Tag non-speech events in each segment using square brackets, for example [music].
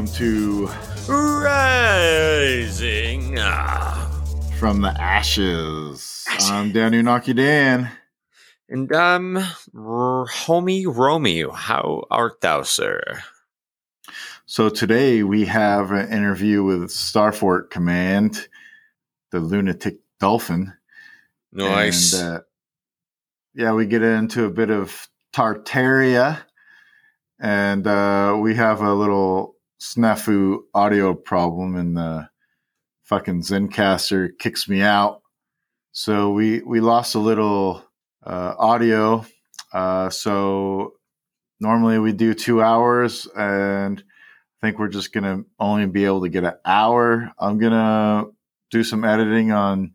Hello, everyone, and welcome to Rising. From the Ashes. I'm Dan Unaki Dan. And I'm R- homie Romeo. How art thou, sir? So today we have an interview with Starfort Command, the lunatic dolphin. Nice. And, uh, yeah, we get into a bit of Tartaria, and uh, we have a little snafu audio problem, and the fucking Zencastr kicks me out. So we we lost a little uh, audio. Uh, so normally we do two hours, and I think we're just gonna only be able to get an hour. I'm gonna do some editing on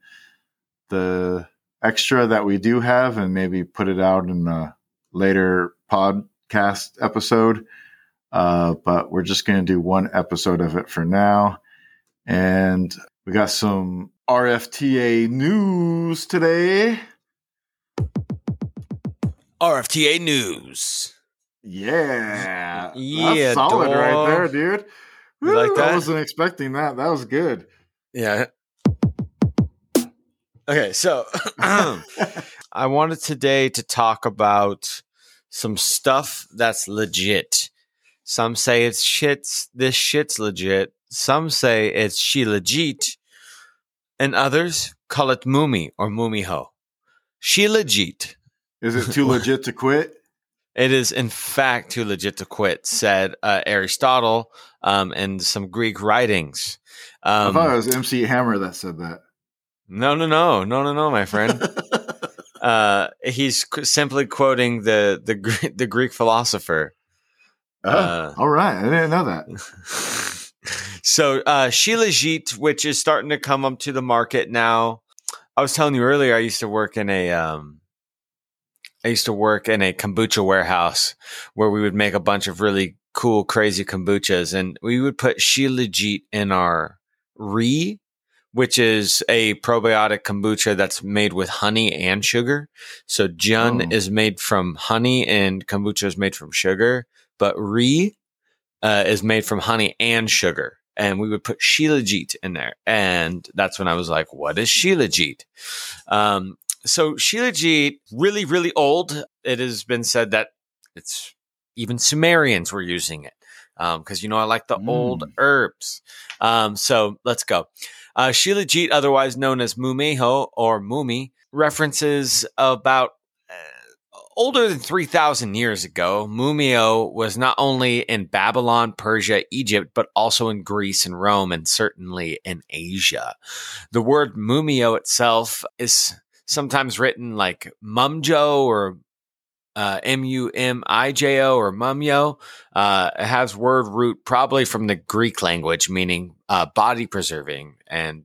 the extra that we do have and maybe put it out in a later podcast episode. Uh, but we're just going to do one episode of it for now. And we got some RFTA news today. RFTA News. Yeah. Yeah, That's solid right there, dude. You like Woo, I wasn't expecting that. That was good. Yeah. Okay, so [coughs] [clears throat] I wanted today to talk about some stuff that's legit. Some say it's shits, this shit's legit. Some say it's she legit. And others call it Mumi or Mumiho. She legit. Is it too [laughs] legit to quit? It is, in fact, too legit to quit, said uh, Aristotle um, and some Greek writings. I Um, thought it was MC Hammer that said that. no, no, no, no, no, no, my friend. [laughs] uh, he's qu- simply quoting the the the Greek philosopher. Oh, Uh, all right. I didn't know that. [laughs] so uh, Shilajit, which is starting to come up to the market now. I was telling you earlier, I used to work in a um, I used to work in a kombucha warehouse where we would make a bunch of really cool, crazy kombuchas, and we would put Shilajit in our re, which is a probiotic kombucha that's made with honey and sugar. So Jun Oh. is made from honey and kombucha is made from sugar, but re uh, is made from honey and sugar. And we would put Shilajit in there. And that's when I was like, what is Shilajit? Um, so Shilajit, really, really old. It has been said that it's even Sumerians were using it. Because, you know, I like the old Mm. herbs. Um, so let's go. Uh, Shilajit, otherwise known as Mumeho or Mumi, references about older than 3,000 years ago. Mumio was not only in Babylon, Persia, Egypt, but also in Greece and Rome, and certainly in Asia. The word Mumio itself is sometimes written like Mumjo or uh, M U M I J O or mumio. Uh, it has word root probably from the Greek language, meaning uh, body preserving, and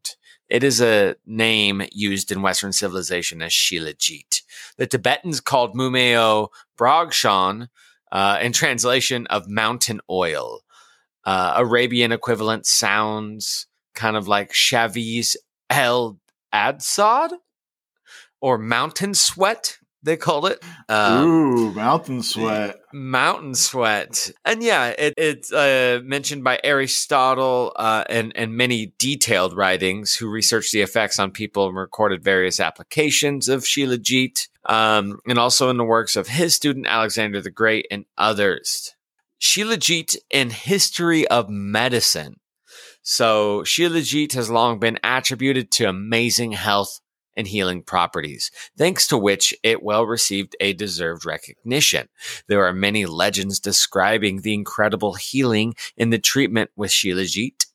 it is a name used in Western civilization as Shilajit. The Tibetans called Mumeo Bragshan, uh, in translation of mountain oil. Uh, Arabian equivalent sounds kind of like Shaviz El Adsad or mountain sweat, they called it. Um, Ooh, mountain sweat. Mountain Sweat. And yeah, it, it's uh, mentioned by Aristotle uh, and, and many detailed writings who researched the effects on people and recorded various applications of Shilajit, um, and also in the works of his student Alexander the Great and others. Shilajit in History of Medicine. So Shilajit has long been attributed to amazing health and healing properties, thanks to which it well received a deserved recognition. There are many legends describing the incredible healing in the treatment with Shilajit.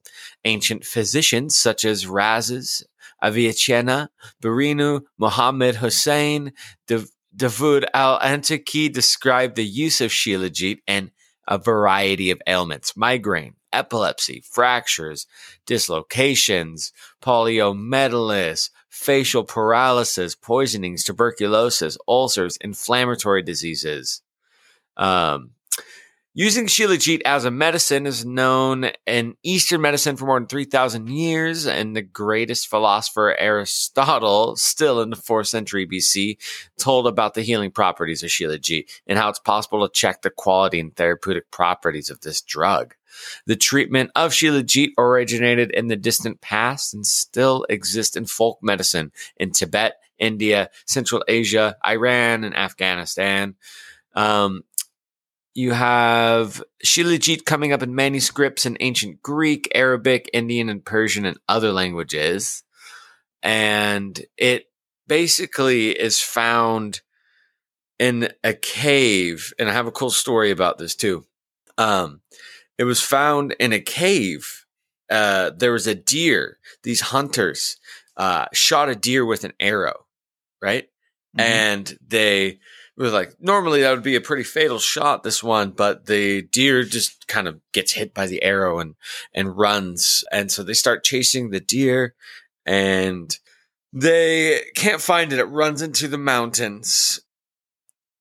Ancient physicians such as Rhazes, Avicenna, Barinu, Muhammad Hussein, Dav- Davud al-Antaki described the use of Shilajit in a variety of ailments, migraine, epilepsy, fractures, dislocations, poliomyelitis, facial paralysis, poisonings, tuberculosis, ulcers, inflammatory diseases. Um, Using Shilajit as a medicine is known in Eastern medicine for more than 3,000 years, and the greatest philosopher Aristotle, still in the 4th century BC, told about the healing properties of Shilajit and how it's possible to check the quality and therapeutic properties of this drug. The treatment of Shilajit originated in the distant past and still exists in folk medicine in Tibet, India, Central Asia, Iran, and Afghanistan. Um, you have Shilajit coming up in manuscripts in ancient Greek, Arabic, Indian, and Persian, and other languages. And it basically is found in a cave. And I have a cool story about this too. Um, it was found in a cave. Uh, there was a deer. These hunters uh, shot a deer with an arrow, right? Mm-hmm. And they were like normally that would be a pretty fatal shot this one but the deer just kind of gets hit by the arrow and and runs and so they start chasing the deer and they can't find it it runs into the mountains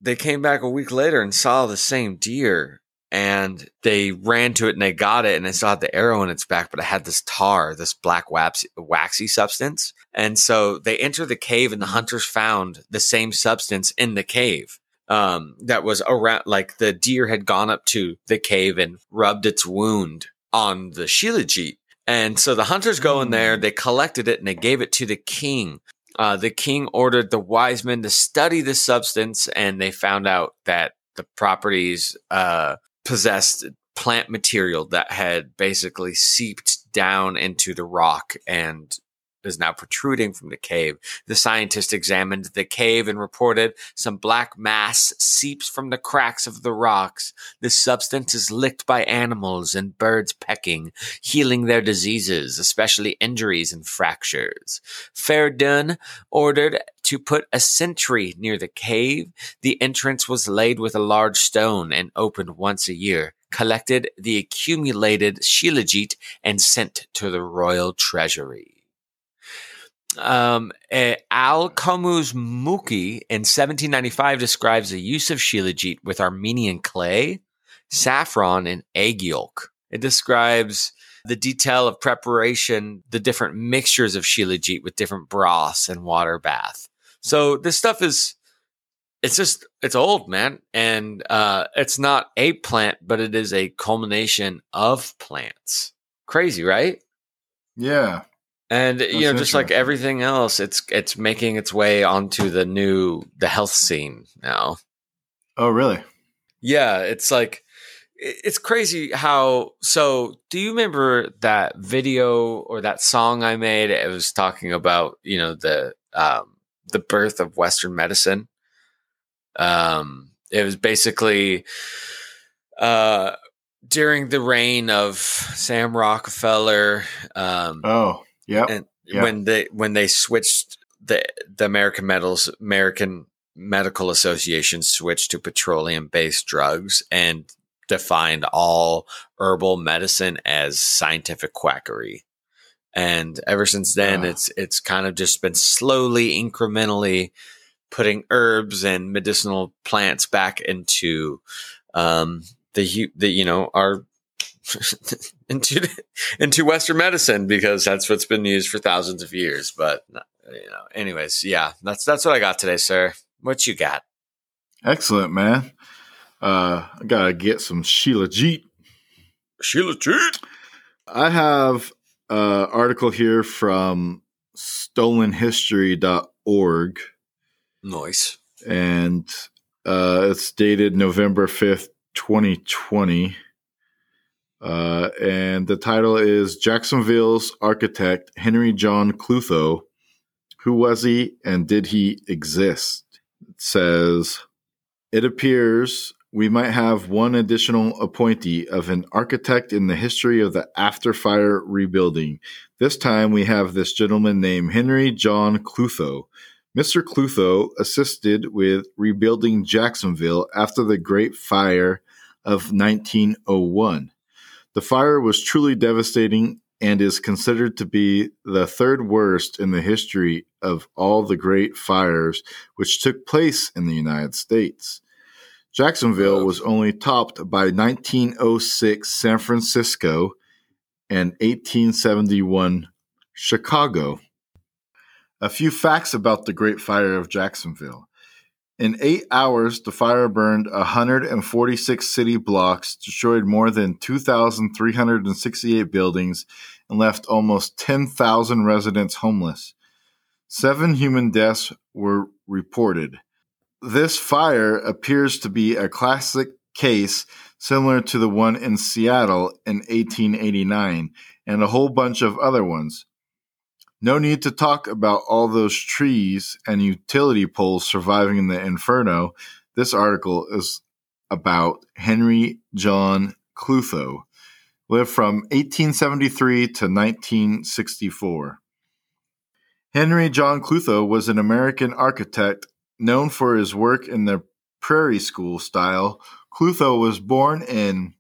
they came back a week later and saw the same deer and they ran to it and they got it and it still had the arrow in its back, but it had this tar, this black waxy, waxy substance. And so they enter the cave and the hunters found the same substance in the cave. Um, that was around, like the deer had gone up to the cave and rubbed its wound on the Shilajit. And so the hunters go in there, hmm. they collected it and they gave it to the king. Uh, the king ordered the wise men to study the substance and they found out that the properties uh, possessed plant material that had basically seeped down into the rock and is now protruding from the cave. The scientist examined the cave and reported some black mass seeps from the cracks of the rocks. This substance is licked by animals and birds pecking, healing their diseases, especially injuries and fractures. Ferdun ordered to put a sentry near the cave. The entrance was laid with a large stone and opened once a year collected the accumulated shilajit and sent to the royal treasury um, uh, Al Qamus Muki in 1795 describes the use of shilajit with Armenian clay, saffron, and egg yolk. It describes the detail of preparation, the different mixtures of shilajit with different broths and water bath. So this stuff is, it's just, it's old, man. And uh, it's not a plant, but it is a culmination of plants. Crazy, right? Yeah. And That's you know, just like everything else, it's it's making its way onto the new the health scene now. Oh, really? Yeah, it's like it's crazy how so do you remember that video or that song I made? It was talking about, you know, the um the birth of Western medicine. Um it was basically uh during the reign of Sam Rockefeller. Um, oh, yeah. And when they when they switched the the American Metals American Medical Association switched to petroleum based drugs and defined all herbal medicine as scientific quackery. And ever since then, uh. it's it's kind of just been slowly, incrementally putting herbs and medicinal plants back into um, the the you know our [laughs] into into Western medicine because that's what's been used for thousands of years. But you know, anyways, yeah, that's that's what I got today, sir. What you got? Excellent, man. Uh, I gotta get some Shilajit. Sheila Jeet. I have an article here from stolenhistory.org. Nice. And uh, it's dated November 5th, 2020. Uh, and the title is Jacksonville's Architect Henry John Klutho. Who was he and did he exist? It says, It appears we might have one additional appointee of an architect in the history of the after fire rebuilding. This time we have this gentleman named Henry John Klutho. Mr. Klutho assisted with rebuilding Jacksonville after the Great Fire of 1901. The fire was truly devastating and is considered to be the third worst in the history of all the great fires which took place in the United States. Jacksonville was only topped by 1906 San Francisco and 1871 Chicago. A few facts about the Great Fire of Jacksonville. In eight hours, the fire burned 146 city blocks, destroyed more than 2,368 buildings, and left almost 10,000 residents homeless. Seven human deaths were reported. This fire appears to be a classic case similar to the one in Seattle in 1889 and a whole bunch of other ones. No need to talk about all those trees and utility poles surviving in the inferno. This article is about Henry John Klutho, lived from 1873 to 1964. Henry John Klutho was an American architect known for his work in the prairie school style. Klutho was born in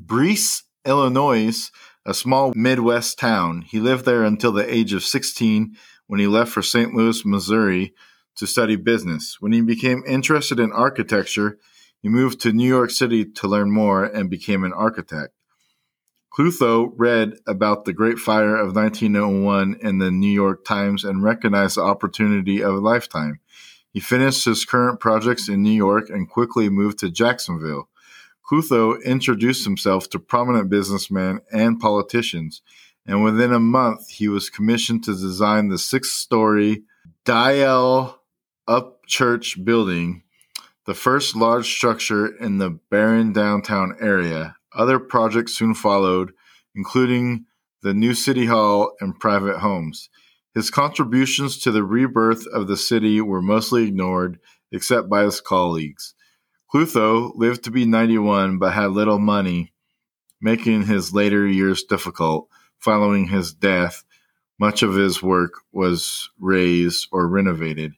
Brice, Illinois, a small Midwest town. He lived there until the age of 16 when he left for St. Louis, Missouri to study business. When he became interested in architecture, he moved to New York City to learn more and became an architect. Klutho read about the Great Fire of 1901 in the New York Times and recognized the opportunity of a lifetime. He finished his current projects in New York and quickly moved to Jacksonville. Klutho introduced himself to prominent businessmen and politicians, and within a month he was commissioned to design the six-story Dial Up Church building, the first large structure in the barren downtown area. Other projects soon followed, including the new city hall and private homes. His contributions to the rebirth of the city were mostly ignored, except by his colleagues. Klutho lived to be 91 but had little money, making his later years difficult. Following his death, much of his work was raised or renovated.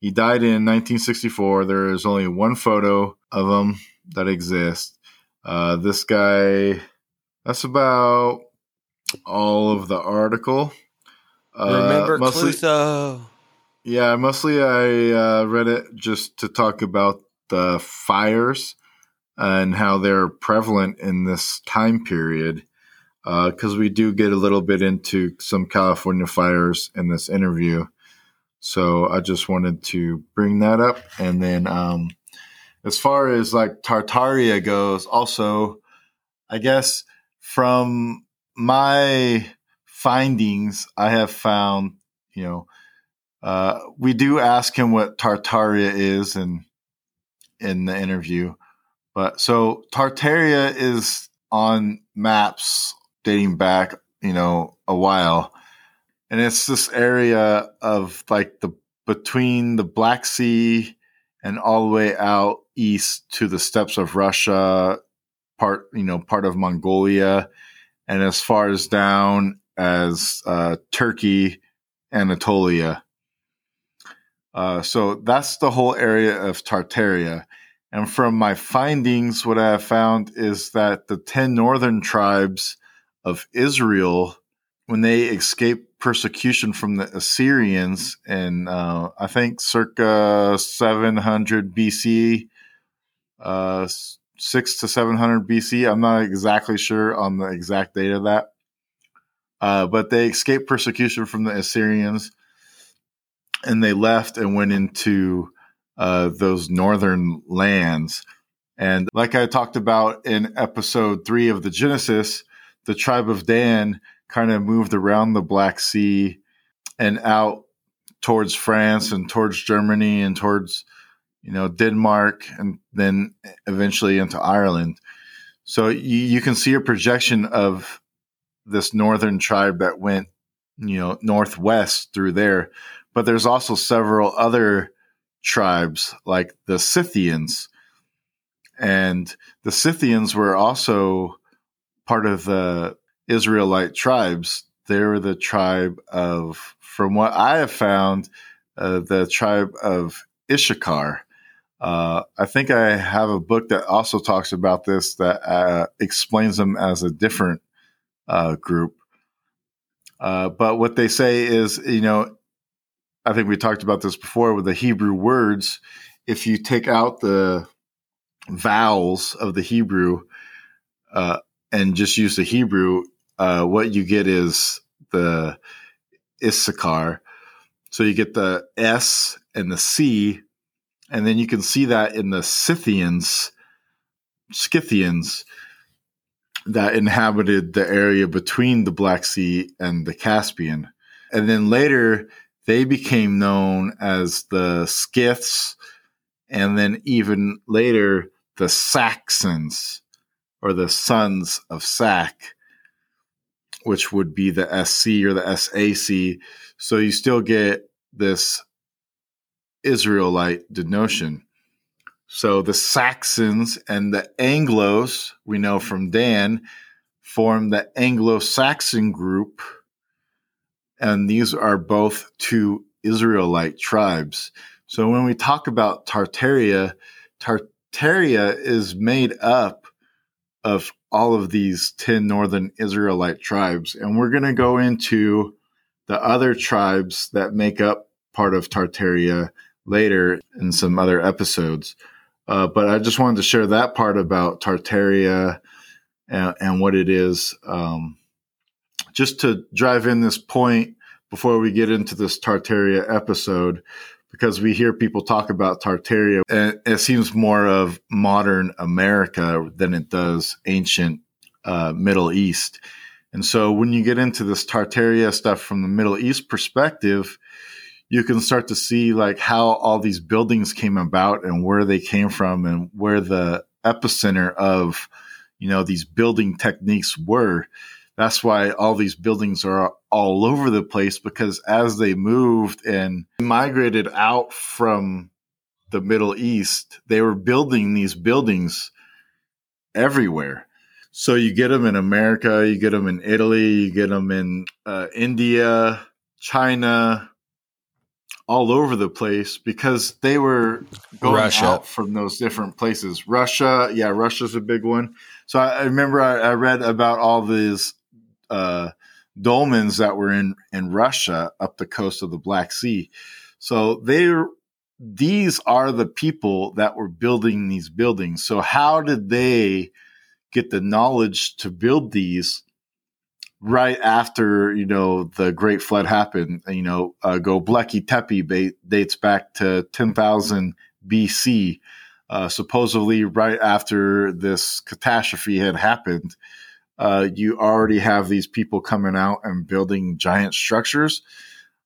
He died in 1964. There is only one photo of him that exists. Uh, this guy, that's about all of the article. Uh, Remember mostly, Klutho. Yeah, mostly I uh, read it just to talk about the fires and how they're prevalent in this time period because uh, we do get a little bit into some California fires in this interview. So I just wanted to bring that up. And then um, as far as like Tartaria goes, also, I guess from my findings, I have found, you know, uh, we do ask him what Tartaria is, and in the interview. But so Tartaria is on maps dating back, you know, a while. And it's this area of like the between the Black Sea and all the way out east to the steppes of Russia, part, you know, part of Mongolia, and as far as down as uh, Turkey, Anatolia. Uh, so that's the whole area of Tartaria. And from my findings, what I have found is that the 10 northern tribes of Israel, when they escaped persecution from the Assyrians in, uh, I think, circa 700 BC, uh, 6 to 700 BC, I'm not exactly sure on the exact date of that. Uh, but they escaped persecution from the Assyrians and they left and went into uh, those northern lands. And like I talked about in episode three of the Genesis, the tribe of Dan kind of moved around the Black Sea and out towards France and towards Germany and towards, you know, Denmark and then eventually into Ireland. So you, you can see a projection of this northern tribe that went, you know, northwest through there but there's also several other tribes like the Scythians. And the Scythians were also part of the Israelite tribes. They were the tribe of, from what I have found, uh, the tribe of Issachar. Uh, I think I have a book that also talks about this that uh, explains them as a different uh, group. Uh, but what they say is, you know, I think we talked about this before with the Hebrew words. If you take out the vowels of the Hebrew uh, and just use the Hebrew, uh, what you get is the Issachar. So you get the S and the C, and then you can see that in the Scythians, Scythians that inhabited the area between the Black Sea and the Caspian. And then later, they became known as the Scyths, and then even later, the Saxons or the sons of Sac, which would be the SC or the SAC. So you still get this Israelite denotion. So the Saxons and the Anglos, we know from Dan, form the Anglo Saxon group. And these are both two Israelite tribes. So when we talk about Tartaria, Tartaria is made up of all of these 10 northern Israelite tribes. And we're going to go into the other tribes that make up part of Tartaria later in some other episodes. Uh, but I just wanted to share that part about Tartaria and, and what it is. Um, just to drive in this point before we get into this Tartaria episode, because we hear people talk about Tartaria and it seems more of modern America than it does ancient uh, Middle East. And so when you get into this Tartaria stuff from the Middle East perspective, you can start to see like how all these buildings came about and where they came from and where the epicenter of you know these building techniques were. That's why all these buildings are all over the place because as they moved and migrated out from the middle east they were building these buildings everywhere. So you get them in america you get them in italy you get them in uh, india china all over the place because they were going Russia. out from those different places. Russia, yeah, Russia's a big one. So I, I remember I, I, read about all these uh, dolmens that were in in Russia up the coast of the Black Sea. So they these are the people that were building these buildings. So how did they get the knowledge to build these? Right after you know the Great Flood happened. You know, uh, Göbekli Tepe dates back to ten thousand BC. Uh, supposedly, right after this catastrophe had happened, uh, you already have these people coming out and building giant structures.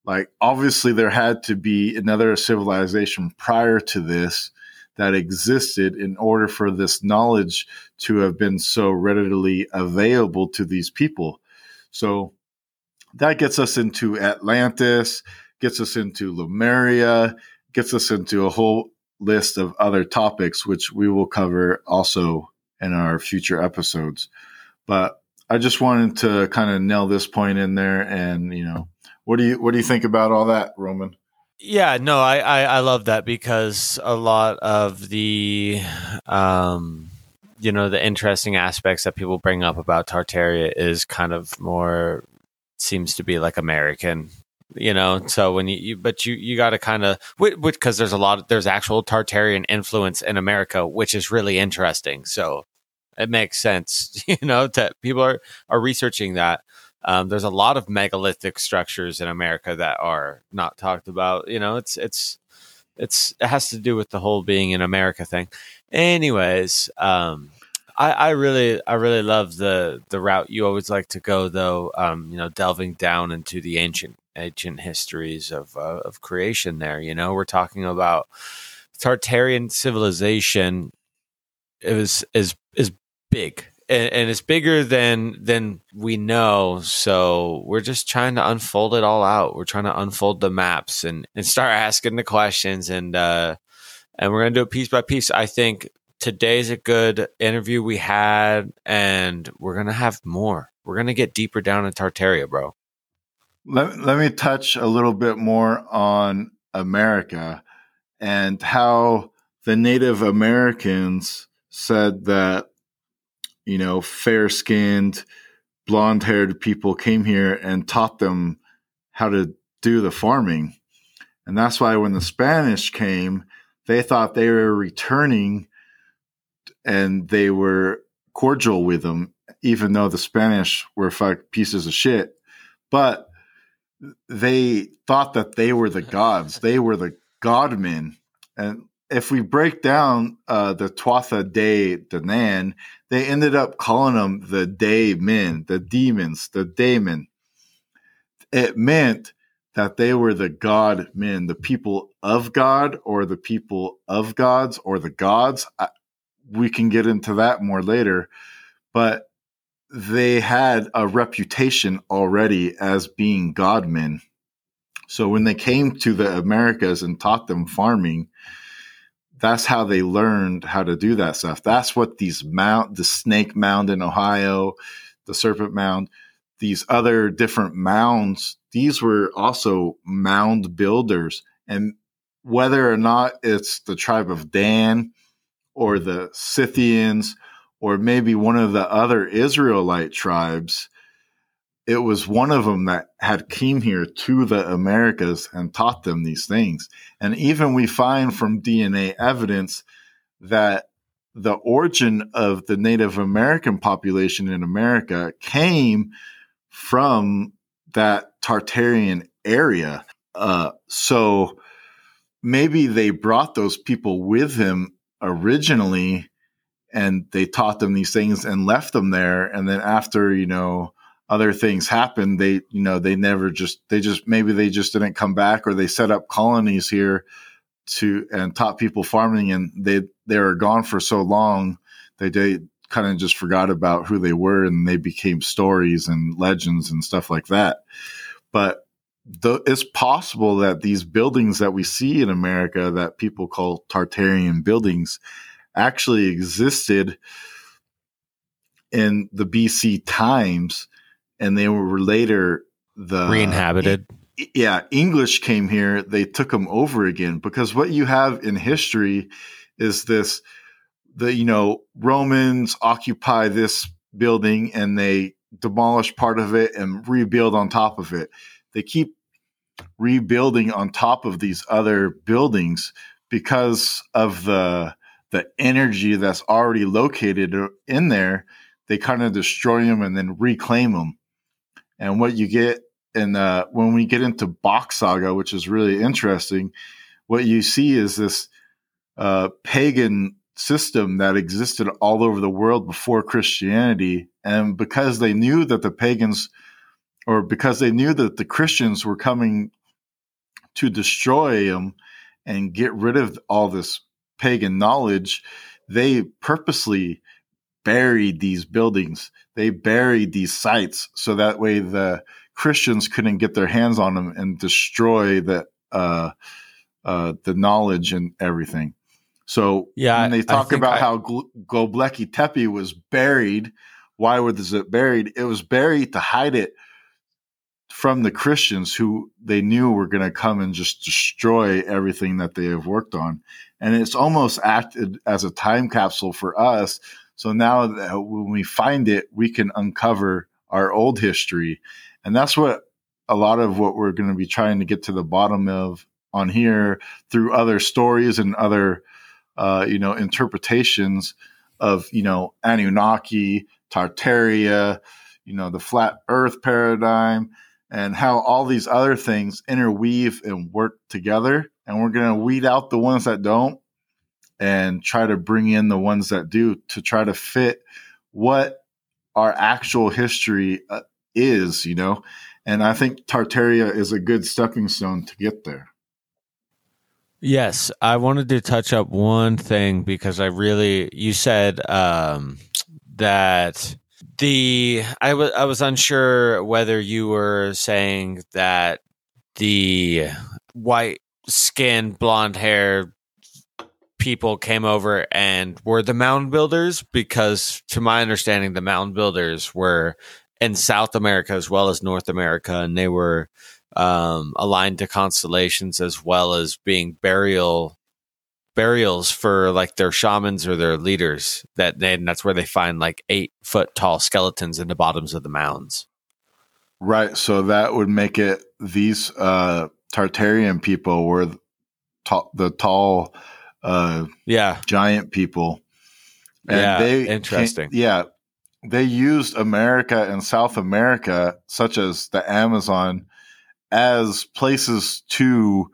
Like, obviously, there had to be another civilization prior to this that existed in order for this knowledge to have been so readily available to these people. So that gets us into Atlantis, gets us into Lemuria, gets us into a whole list of other topics, which we will cover also in our future episodes. But I just wanted to kind of nail this point in there. And, you know, what do you, what do you think about all that, Roman? Yeah, no, I, I, I love that because a lot of the, um, you know the interesting aspects that people bring up about Tartaria is kind of more seems to be like American, you know. So when you, you but you you got to kind of because there's a lot of, there's actual Tartarian influence in America, which is really interesting. So it makes sense, [laughs] you know, that people are are researching that. Um, there's a lot of megalithic structures in America that are not talked about. You know, it's it's it's it has to do with the whole being in America thing. Anyways, um, I, I really I really love the the route you always like to go though. Um, you know, delving down into the ancient ancient histories of uh, of creation. There, you know, we're talking about Tartarian civilization. It was is is big and, and, it's bigger than than we know. So we're just trying to unfold it all out. We're trying to unfold the maps and and start asking the questions and uh and we're gonna do it piece by piece. I think today's a good interview we had, and we're gonna have more. We're gonna get deeper down in Tartaria, bro. Let, let me touch a little bit more on America and how the Native Americans said that you know, fair skinned, blonde haired people came here and taught them how to do the farming. And that's why when the Spanish came, they thought they were returning and they were cordial with them, even though the Spanish were fuck pieces of shit. But they thought that they were the gods. They were the godmen. And if we break down uh, the Tuatha De Danann, they ended up calling them the day men, the demons, the daemon. It meant that they were the god men, the people of God, or the people of gods, or the gods. I, we can get into that more later, but they had a reputation already as being God men. So when they came to the Americas and taught them farming, that's how they learned how to do that stuff. That's what these mount, the snake mound in Ohio, the serpent mound, these other different mounds, these were also mound builders. And whether or not it's the tribe of Dan or the Scythians or maybe one of the other Israelite tribes, it was one of them that had came here to the Americas and taught them these things. And even we find from DNA evidence that the origin of the Native American population in America came from that Tartarian area. Uh, so maybe they brought those people with him originally and they taught them these things and left them there. And then after, you know, other things happened, they, you know, they never just, they just, maybe they just didn't come back or they set up colonies here to, and taught people farming and they, they were gone for so long. They, they kind of just forgot about who they were and they became stories and legends and stuff like that. But the, it's possible that these buildings that we see in America that people call Tartarian buildings actually existed in the BC times and they were later the re-inhabited. Yeah, English came here, they took them over again because what you have in history is this the you know Romans occupy this building and they demolish part of it and rebuild on top of it. They keep rebuilding on top of these other buildings because of the the energy that's already located in there, they kind of destroy them and then reclaim them. And what you get in uh, when we get into Bock Saga, which is really interesting, what you see is this uh, pagan system that existed all over the world before Christianity. And because they knew that the pagans, or because they knew that the Christians were coming to destroy them and get rid of all this pagan knowledge, they purposely buried these buildings. They buried these sites so that way the Christians couldn't get their hands on them and destroy the uh, uh, the knowledge and everything. So yeah, when they talk about I, how Göbekli Tepe was buried, why was it buried? It was buried to hide it from the Christians who they knew were going to come and just destroy everything that they have worked on. And it's almost acted as a time capsule for us. So now that when we find it, we can uncover our old history. And that's what a lot of what we're going to be trying to get to the bottom of on here through other stories and other, uh, you know, interpretations of, you know, Anunnaki, Tartaria, you know, the flat earth paradigm and how all these other things interweave and work together. And we're going to weed out the ones that don't and try to bring in the ones that do to try to fit what our actual history uh, is, you know. And I think Tartaria is a good stepping stone to get there. Yes, I wanted to touch up one thing because I really, you said um, that the I was I was unsure whether you were saying that the white skin, blonde hair people came over and were the mound builders because to my understanding the mound builders were in South America as well as North America and they were um, aligned to constellations as well as being burial burials for like their shamans or their leaders that they, and that's where they find like eight foot tall skeletons in the bottoms of the mounds. Right so that would make it these uh tartarian people were the tall uh yeah. giant people. And yeah, interesting. yeah, they used America and South America, such as the Amazon, as places to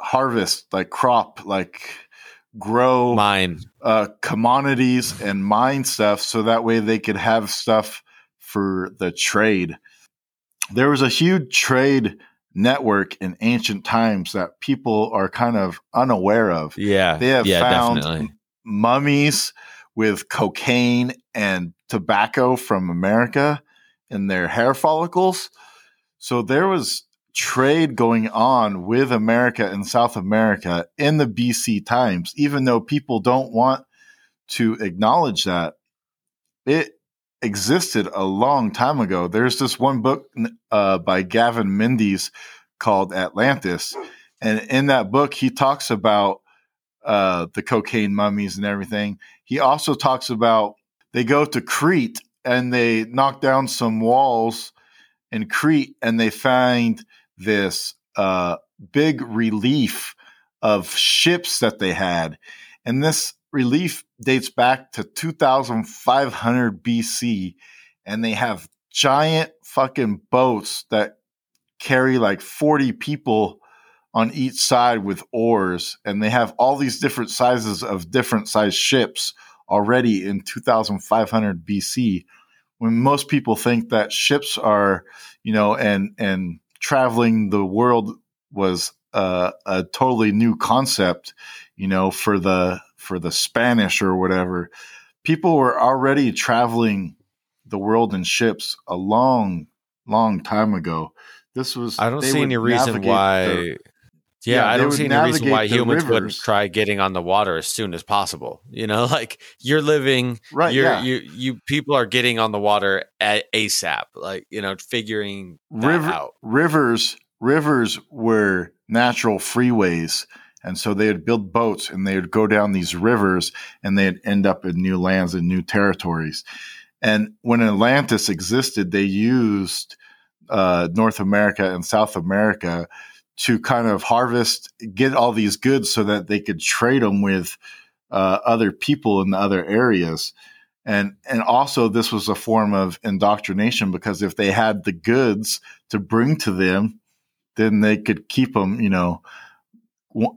harvest, like crop, like grow mine uh, commodities and mine stuff, so that way they could have stuff for the trade. There was a huge trade network in ancient times that people are kind of unaware of. Yeah, they have yeah, found definitely. mummies with cocaine and tobacco from America in their hair follicles. So there was trade going on with America and South America in the BC times, even though people don't want to acknowledge that. It existed a long time ago. There's this one book uh, by Gavin Menzies called Atlantis. And in that book, he talks about uh, the cocaine mummies and everything. He also talks about they go to Crete and they knock down some walls in Crete and they find this uh, big relief of ships that they had. And this relief dates back to 2500 BC. And they have giant fucking boats that carry like 40 people on each side with oars. And they have all these different sizes of different size ships already in 2500 BC. When most people think that ships are, you know, and, and, traveling the world was uh, a totally new concept, you know, for the for the Spanish or whatever. People were already traveling the world in ships a long, long time ago. This was I don't see any reason why the, yeah, yeah, I don't see any reason why humans rivers. wouldn't try getting on the water as soon as possible. You know, [laughs] like you're living, right? You're, yeah. you you people are getting on the water at ASAP. Like you know, figuring River, out. Rivers, rivers were natural freeways, and so they would build boats and they would go down these rivers, and they'd end up in new lands and new territories. And when Atlantis existed, they used uh, North America and South America to kind of harvest, get all these goods so that they could trade them with uh, other people in the other areas. And, and also this was a form of indoctrination because if they had the goods to bring to them, then they could keep them, you know,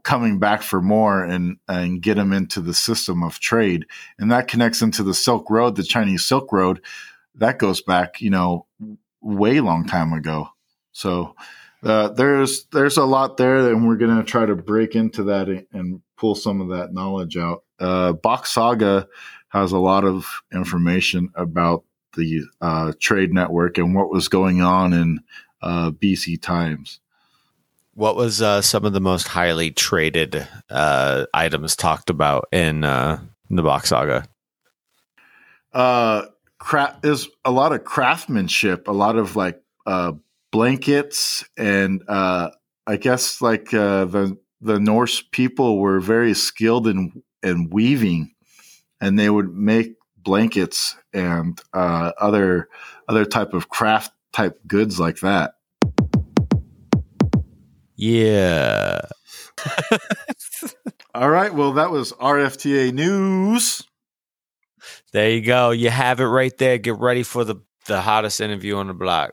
coming back for more and and get them into the system of trade. And that connects into the silk road the chinese silk road. That goes back you know way long time ago. So uh, there's there's a lot there, and we're gonna try to break into that and, pull some of that knowledge out. Uh, Box Saga has a lot of information about the uh, trade network and what was going on in uh, BC times. What was uh, some of the most highly traded uh, items talked about in, in the Box Saga? Uh, cra- is a lot of craftsmanship, a lot of like uh, blankets and uh, I guess like uh, the the Norse people were very skilled in in weaving, and they would make blankets and uh, other other type of craft type goods like that. Yeah. All right. Well, that was RFTA news. There you go. You have it right there. Get ready for the the hottest interview on the block.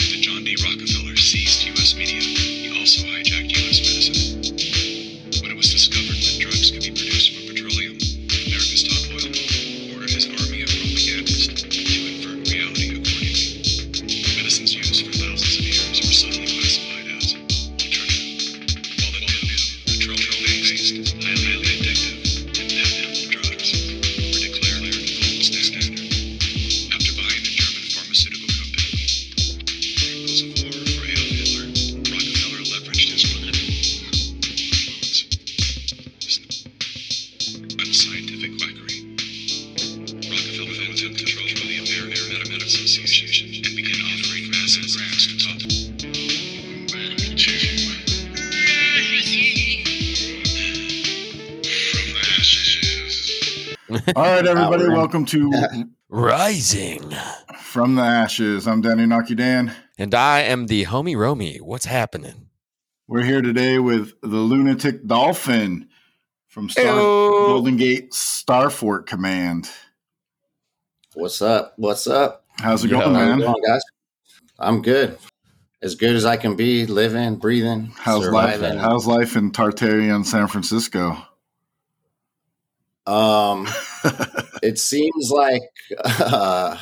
All right, everybody, welcome to Rising from the Ashes. I'm Danny Naki Dan. And I am the homie Romy. What's happening? We're here today with the lunatic dolphin from Star- Heyo. Golden Gate Starfort Command. What's up? What's up? How's it Yeah. going, How you man? doing, guys? I'm good. As good as I can be, living, breathing, How's life? surviving. How's life in Tartaria in San Francisco? Um, [laughs] it seems like uh,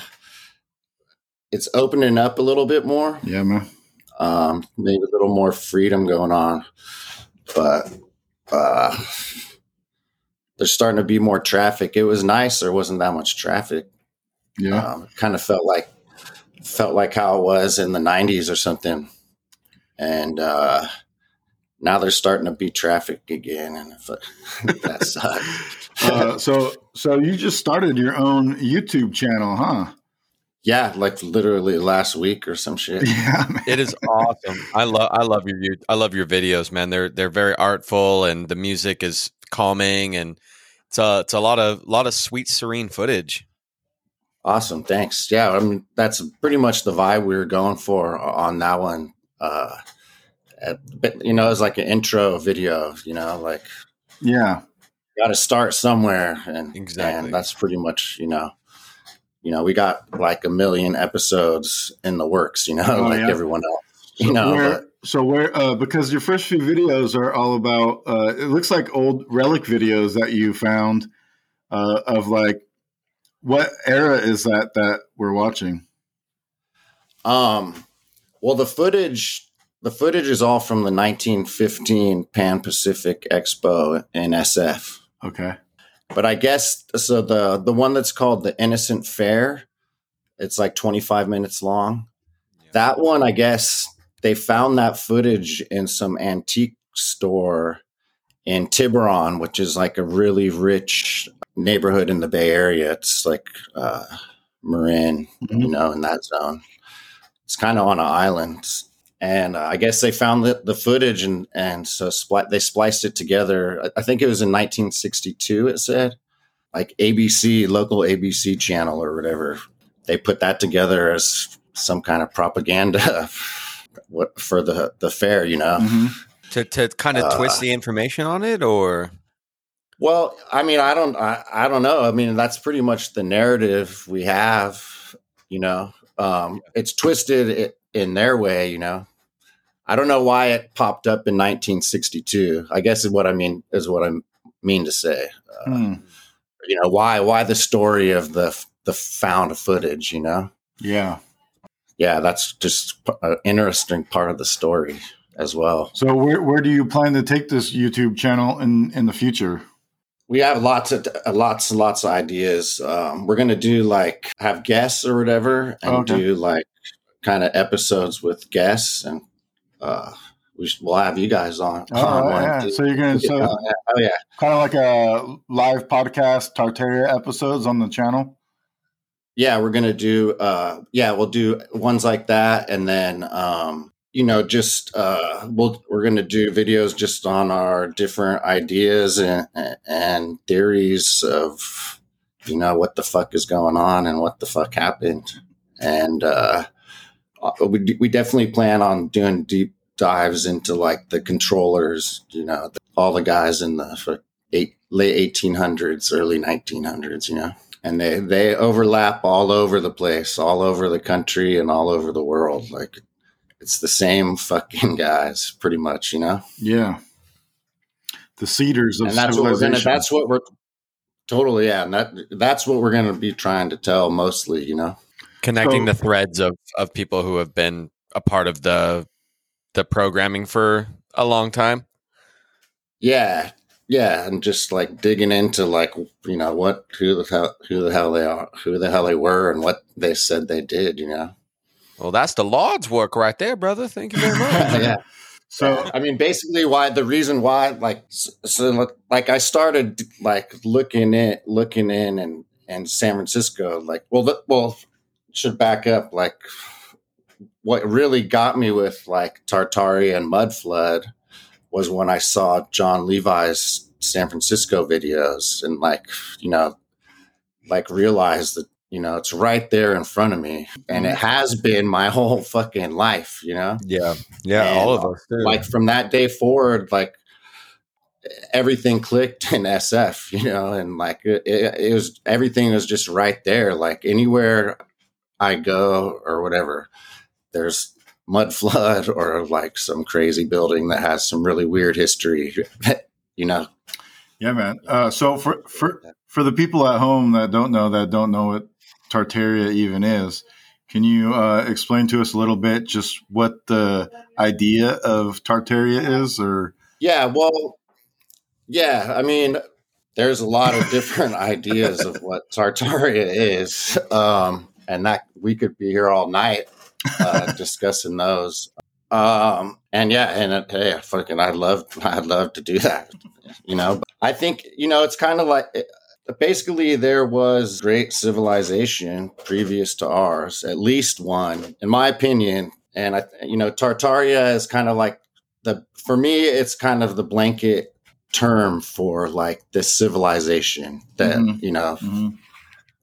it's opening up a little bit more. yeah, man. Um, maybe a little more freedom going on, but uh, there's starting to be more traffic. It was nice. There wasn't that much traffic. Yeah. um, kind of felt like felt like how it was in the 90s or something and uh now they're starting to be traffic again and if, [laughs] that sucks uh, so, so you just started your own YouTube channel, huh? yeah like literally last week or some shit [laughs] Yeah, man. It is awesome. I love I love your you- I love your videos, man. They're they're very artful and the music is calming and it's a it's a lot of lot of sweet serene footage. awesome thanks yeah i mean that's pretty much the vibe we were going for on that one uh uh, but you know it's like an intro video you know like yeah. got to start somewhere and Exactly. and that's pretty much you know you know we got like a million episodes in the works you know Oh, like yeah. everyone else you So know where, but so where? Uh, because your first few videos are all about. Uh, it looks like old relic videos that you found uh, of like. What era is that that we're watching? um well the footage the footage is all from the 1915 pan pacific expo in sf Okay. but i guess so the the one that's called the innocent fair it's like 25 minutes long. That one i guess they found that footage in some antique store in tiburon which is like a really rich neighborhood in the bay area. It's like uh marin you know in that zone. It's kind of on an island and uh, i guess they found the, the footage and and so spli- they spliced it together. I- i think it was in 1962 it said. Like abc local abc channel or whatever. They put that together as some kind of propaganda [laughs] what for the the fair you know? Mhm. To to kind of Uh, twist the information on it or? Well i mean i don't I, I don't know. I mean that's pretty much the narrative we have you know? Um it's twisted i- in their way you know i don't know why it popped up in 1962 i guess is what i mean is what i mean to say uh, Hmm. you know why why the story of the the found footage you know Yeah. yeah that's just an interesting part of the story as well So where where do you plan to take this YouTube channel in in the future? we have lots of lots and lots of ideas um, we're gonna do like have guests or whatever and Okay. do like kind of episodes with guests and uh we should, we'll have you guys on, Oh, on yeah. too. So you're gonna [laughs] so oh, yeah. oh yeah kind of like a live podcast Tartaria episodes on the channel. yeah we're gonna do uh yeah we'll do ones like that and then um you know just uh we'll we're gonna do videos just on our different ideas and and theories of you know what the fuck is going on and what the fuck happened and uh Uh, we, we definitely plan on doing deep dives into like the controllers you know all the guys in the for eight, late 1800s early 1900s you know? And they they overlap all over the place all over the country and all over the world. Like it's the same fucking guys pretty much you know? Yeah. The cedars of and that's what we're gonna that's what we're totally yeah and that that's what we're gonna be trying to tell mostly you know connecting So- the threads of of people who have been a part of the the programming for a long time. yeah yeah and just like digging into like you know what who the hell who the hell they are who the hell they were and what they said they did you know Well, that's the Lord's work right there, brother. Thank you very much. [laughs] yeah so I mean, basically, why the reason why, like, so, like, I started like looking in, looking in, and and San Francisco, like, well, the, well, should back up, like, what really got me with like Tartari and Mud Flood was when I saw Jon Levi's San Francisco videos, and like, you know, like realized that you know it's right there in front of me, and it mm-hmm. has been my [laughs] whole fucking life, you know yeah, yeah, And, all of us. Too. like from that day forward, like everything clicked in SF, you know, and like it, it, was everything was just right there. Like anywhere I go or whatever, there's mud [laughs] flood or like some crazy building that has some really weird history, [laughs] you know. Yeah, man. Uh, so for for for the people at home that don't know that don't know what Tartaria even is, can you uh, explain to us a little bit just what the idea of Tartaria is, or? Yeah, well, yeah, I mean, there's a lot of different [laughs] ideas of what Tartaria is, um, and that we could be here all night uh, [laughs] discussing those. Um, and yeah, and uh, hey, fucking, I'd love, I'd love to do that. You know, I think you know it's kind of like basically there was great civilization previous to ours, at least one, in my opinion. And I, you know, Tartaria is kind of like the for me, it's kind of the blanket term for like this civilization that mm-hmm. you know mm-hmm.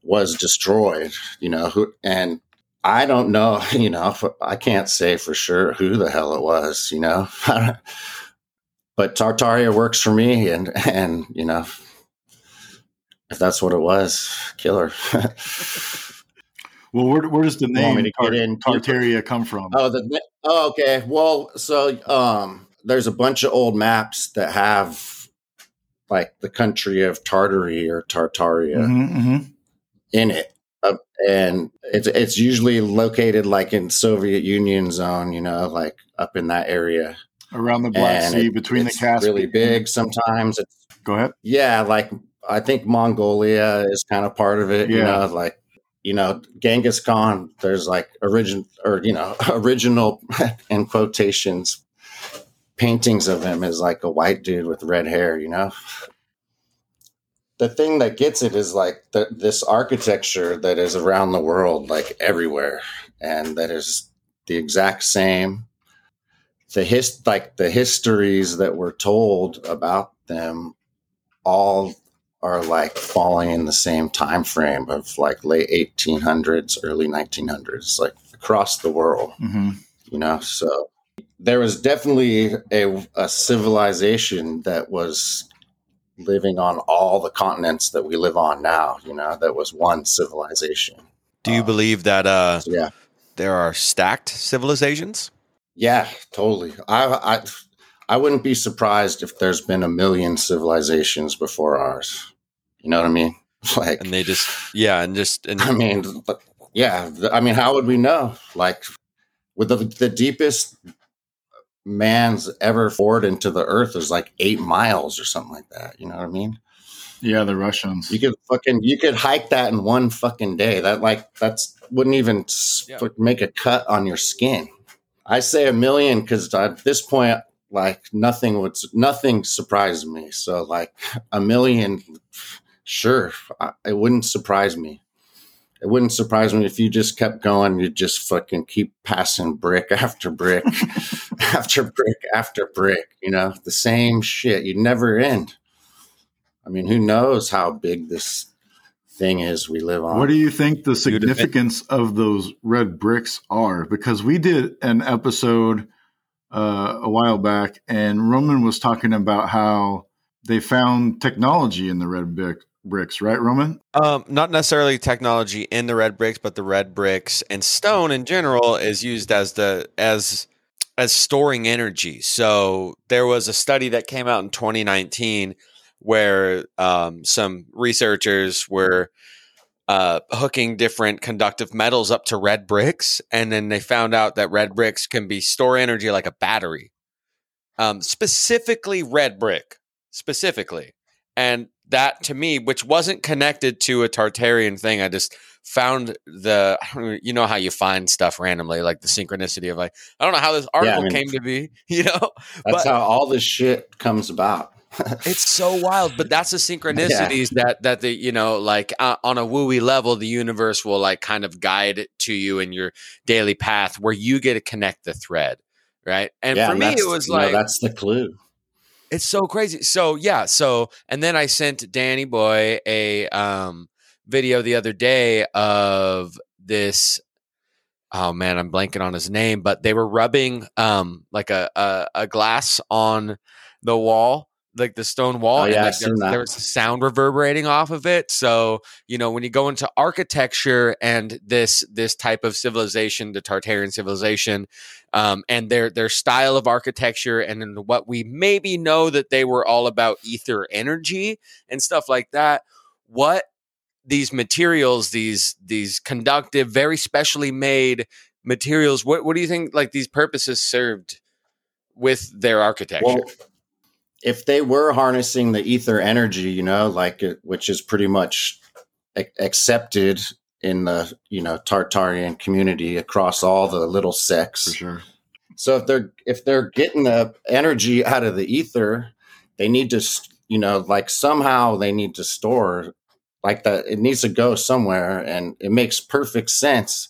Was destroyed you know who and i don't know [laughs] you know i can't say for sure who the hell it was you know. [laughs] But tartaria works for me and and you know if that's what it was killer. Well where, where does the [laughs] name Tar- tartaria come from? Oh the oh okay. Well so um there's a bunch of old maps that have like the country of Tartary or Tartaria. Mm-hmm, mm-hmm. In it. Uh, and it's it's usually located like in Soviet Union zone, you know, like up in that area around the Black and Sea, it, between the Caspian. Really big. Sometimes it's go ahead. Yeah, like I think Mongolia is kind of part of it. Yeah. You know, like you know Genghis Khan. There's like origin or you know [laughs] original [laughs] in quotations paintings of him as like a white dude with red hair, you know? The thing that gets it is like the, this architecture that is around the world, like everywhere, and that is the exact same. The his like the histories that were told about them all are like falling in the same time frame of like late 1800s early 1900s like across the world mm-hmm. you know so there was definitely a, a civilization that was living on all the continents that we live on now. You know, that was one civilization. Do you um, believe that? Uh, yeah, there are stacked civilizations. Yeah, totally. I, I I wouldn't be surprised if there's been a million civilizations before ours. You know what I mean? [laughs] Like, and they just yeah, and just and I mean, yeah. I mean, how would we know? Like, with the, the deepest man's ever forward into the earth is like eight miles or something like that. You know what I mean? Yeah, the Russians. You could fucking you could hike that in one fucking day. That like that's wouldn't even yeah. make a cut on your skin. I say a million because at this point, like nothing would nothing surprised me. So like [laughs] a million, sure, it wouldn't surprise me it wouldn't surprise me if you just kept going. You just fucking keep passing brick [laughs] after brick [laughs] after brick after brick. You know, the same shit. You'd never end. I mean, who knows how big this thing is we live on? What do you think the significance of those red bricks are? Because we did an episode uh, a while back, and Roman was talking about how they found technology in the red brick bricks, right, Roman? Um, not necessarily technology in the red bricks, but the red bricks and stone in general is used as the as as storing energy. So there was a study that came out in 2019 where um, some researchers were uh, hooking different conductive metals up to red bricks, and then they found out that red bricks can be store energy like a battery. Um, specifically, red brick, specifically, and that to me, which wasn't connected to a Tartarian thing, I just found the you know how you find stuff randomly, like the synchronicity of like I don't know how this article yeah, I mean, came to be, [laughs] you know. That's but, how all this shit comes about. it's so wild, but that's the [laughs] synchronicities yeah. that that the you know like uh, on a wooey level, the universe will like kind of guide it to you in your daily path where you get to connect the thread, right? And yeah, for me, it was like know, that's the clue. It's so crazy. So yeah, so and then I sent Danny Boy a um video the other day of this oh man, I'm blanking on his name, but they were rubbing um like a a, a glass on the wall like the stone wall, Oh, and yeah, like, there, that. there was sound reverberating off of it. So you know, when you go into architecture and this this type of civilization, the Tartarian civilization, um, and their their style of architecture, and then what we maybe know that they were all about ether energy and stuff like that. What these materials, these these conductive, very specially made materials, what what do you think? Like these purposes served with their architecture? Well, if they were harnessing the ether energy, you know, like it, which is pretty much ac- accepted in the you know Tartarian community across all the little sects. sure. So if they're if they're getting the energy out of the ether, they need to you know like somehow they need to store like that. It needs to go somewhere, and it makes perfect sense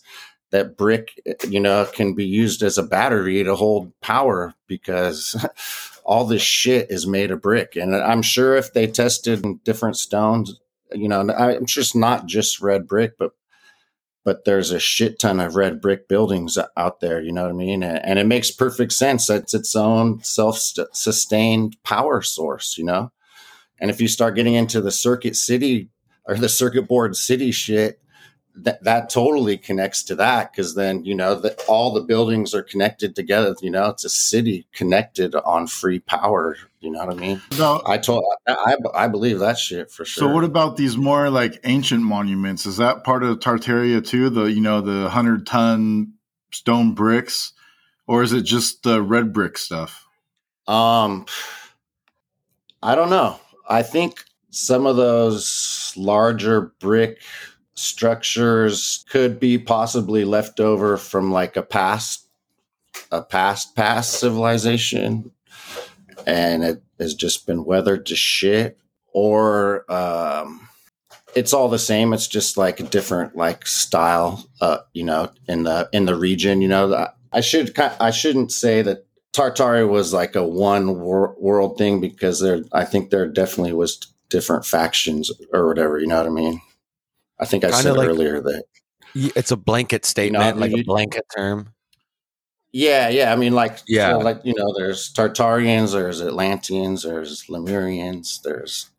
that brick eh, you know can be used as a battery to hold power because [laughs] all this shit is made of brick. And i'm sure if they tested different stones you know i'm it's not just red brick but but there's a shit ton of red brick buildings out there you know what i mean? And, it makes perfect sense it's its own self-sustained power source you know? And if you start getting into the circuit city or the circuit board city shit that that totally connects to that because then you know that all the buildings are connected together you know it's a city connected on free power you know what i mean About, i told i i, I believe that shit for sure So what about these more like ancient monuments? Is that part of Tartaria too? The you know the hundred ton stone bricks, or is it just the red brick stuff? um i don't know i think some of those larger brick structures could be possibly left over from like a past a past past civilization and it has just been weathered to shit or um it's all the same. It's just like a different like style uh you know in the in the region you know? I should i shouldn't say that tartary was like a one wor- world thing because there i think there definitely was different factions or whatever you know what i mean i think i Kinda said like- earlier that It's a blanket statement, like a you- blanket term. Yeah, yeah. I mean, like, Yeah. so, like you know, there's Tartarians, there's Atlanteans, there's Lemurians, there's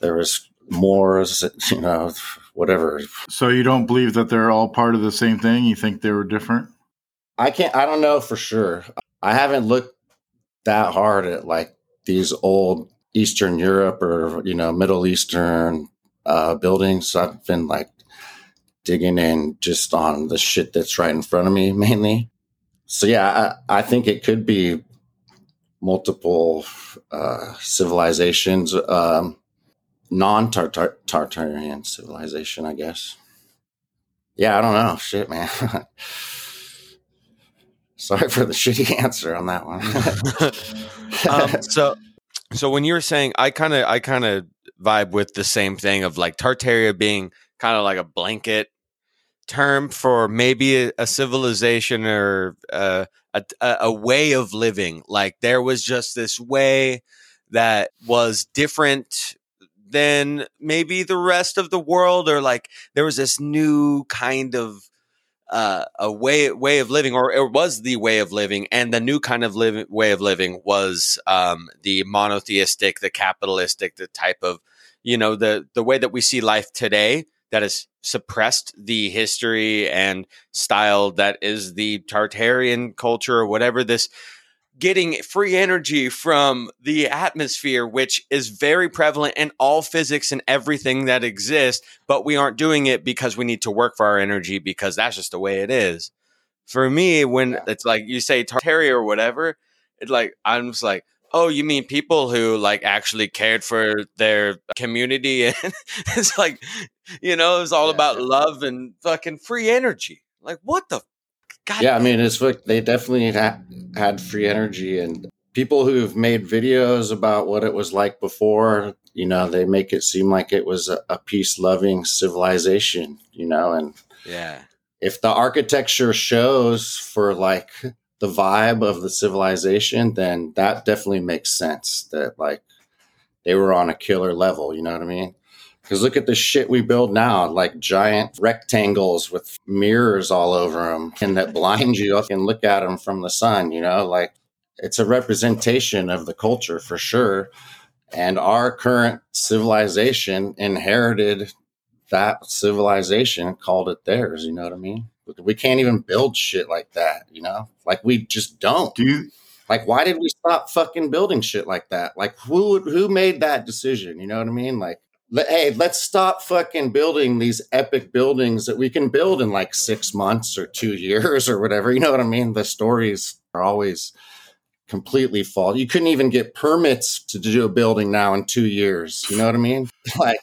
there was Moors, [laughs] you know, whatever. So you don't believe that they're all part of the same thing? You think they were different? I can't. I don't know for sure. I haven't looked that hard at like these old Eastern Europe or you know Middle Eastern uh, buildings. I've been like digging in just on the shit that's right in front of me [laughs] mainly. So yeah, I, I think it could be multiple uh, civilizations, um, non-Tartarian civilization, I guess. Yeah, I don't know. Shit, man. [laughs] Sorry for the shitty [laughs] answer on that one. um, so so when you were saying i kind of i kind of vibe with the same thing of like tartaria being kind of like a blanket term for maybe a, a civilization or uh, a, a a way of living. Like there was just this way that was different than maybe the rest of the world or like there was this new kind of uh, a way way of living, or it was the way of living, and the new kind of living way of living was um, the monotheistic, the capitalistic, the type of you know the the way that we see life today that has suppressed the history and style that is the Tartarian culture or whatever this getting free energy from the atmosphere, which is very prevalent in all physics and everything that exists, but we aren't doing it because we need to work for our energy because that's just the way it is. For me, when Yeah. it's like you say Tartaria or whatever, it's like I'm just like, oh, you mean people who like actually cared for their community [laughs] and it's like, you know, it's all Yeah. about love and fucking free energy. Like what the God yeah, I mean, it's like they definitely ha- had free energy, and people who've made videos about what it was like before, you know, they make it seem like it was a, a peace loving civilization, you know, and yeah. if the architecture shows for like the vibe of the civilization, then that definitely makes sense that like they were on a killer level, you know what I mean? Because look at the shit we build now, like giant rectangles with mirrors all over them, and that blind you and look at them from the sun. You know, like it's a representation of the culture for sure. And our current civilization inherited that civilization called it theirs. You know what I mean? We can't even build shit like that, you know? Like we just don't. Do you like why did we stop fucking building shit like that? Like who who made that decision? You know what I mean? Like hey, let's stop fucking building these epic buildings that we can build in like 6 months or 2 [laughs] years or whatever. You know what I mean? The stories are always completely false. You couldn't even get permits to do a building now in two years. You know what I mean? [laughs] Like,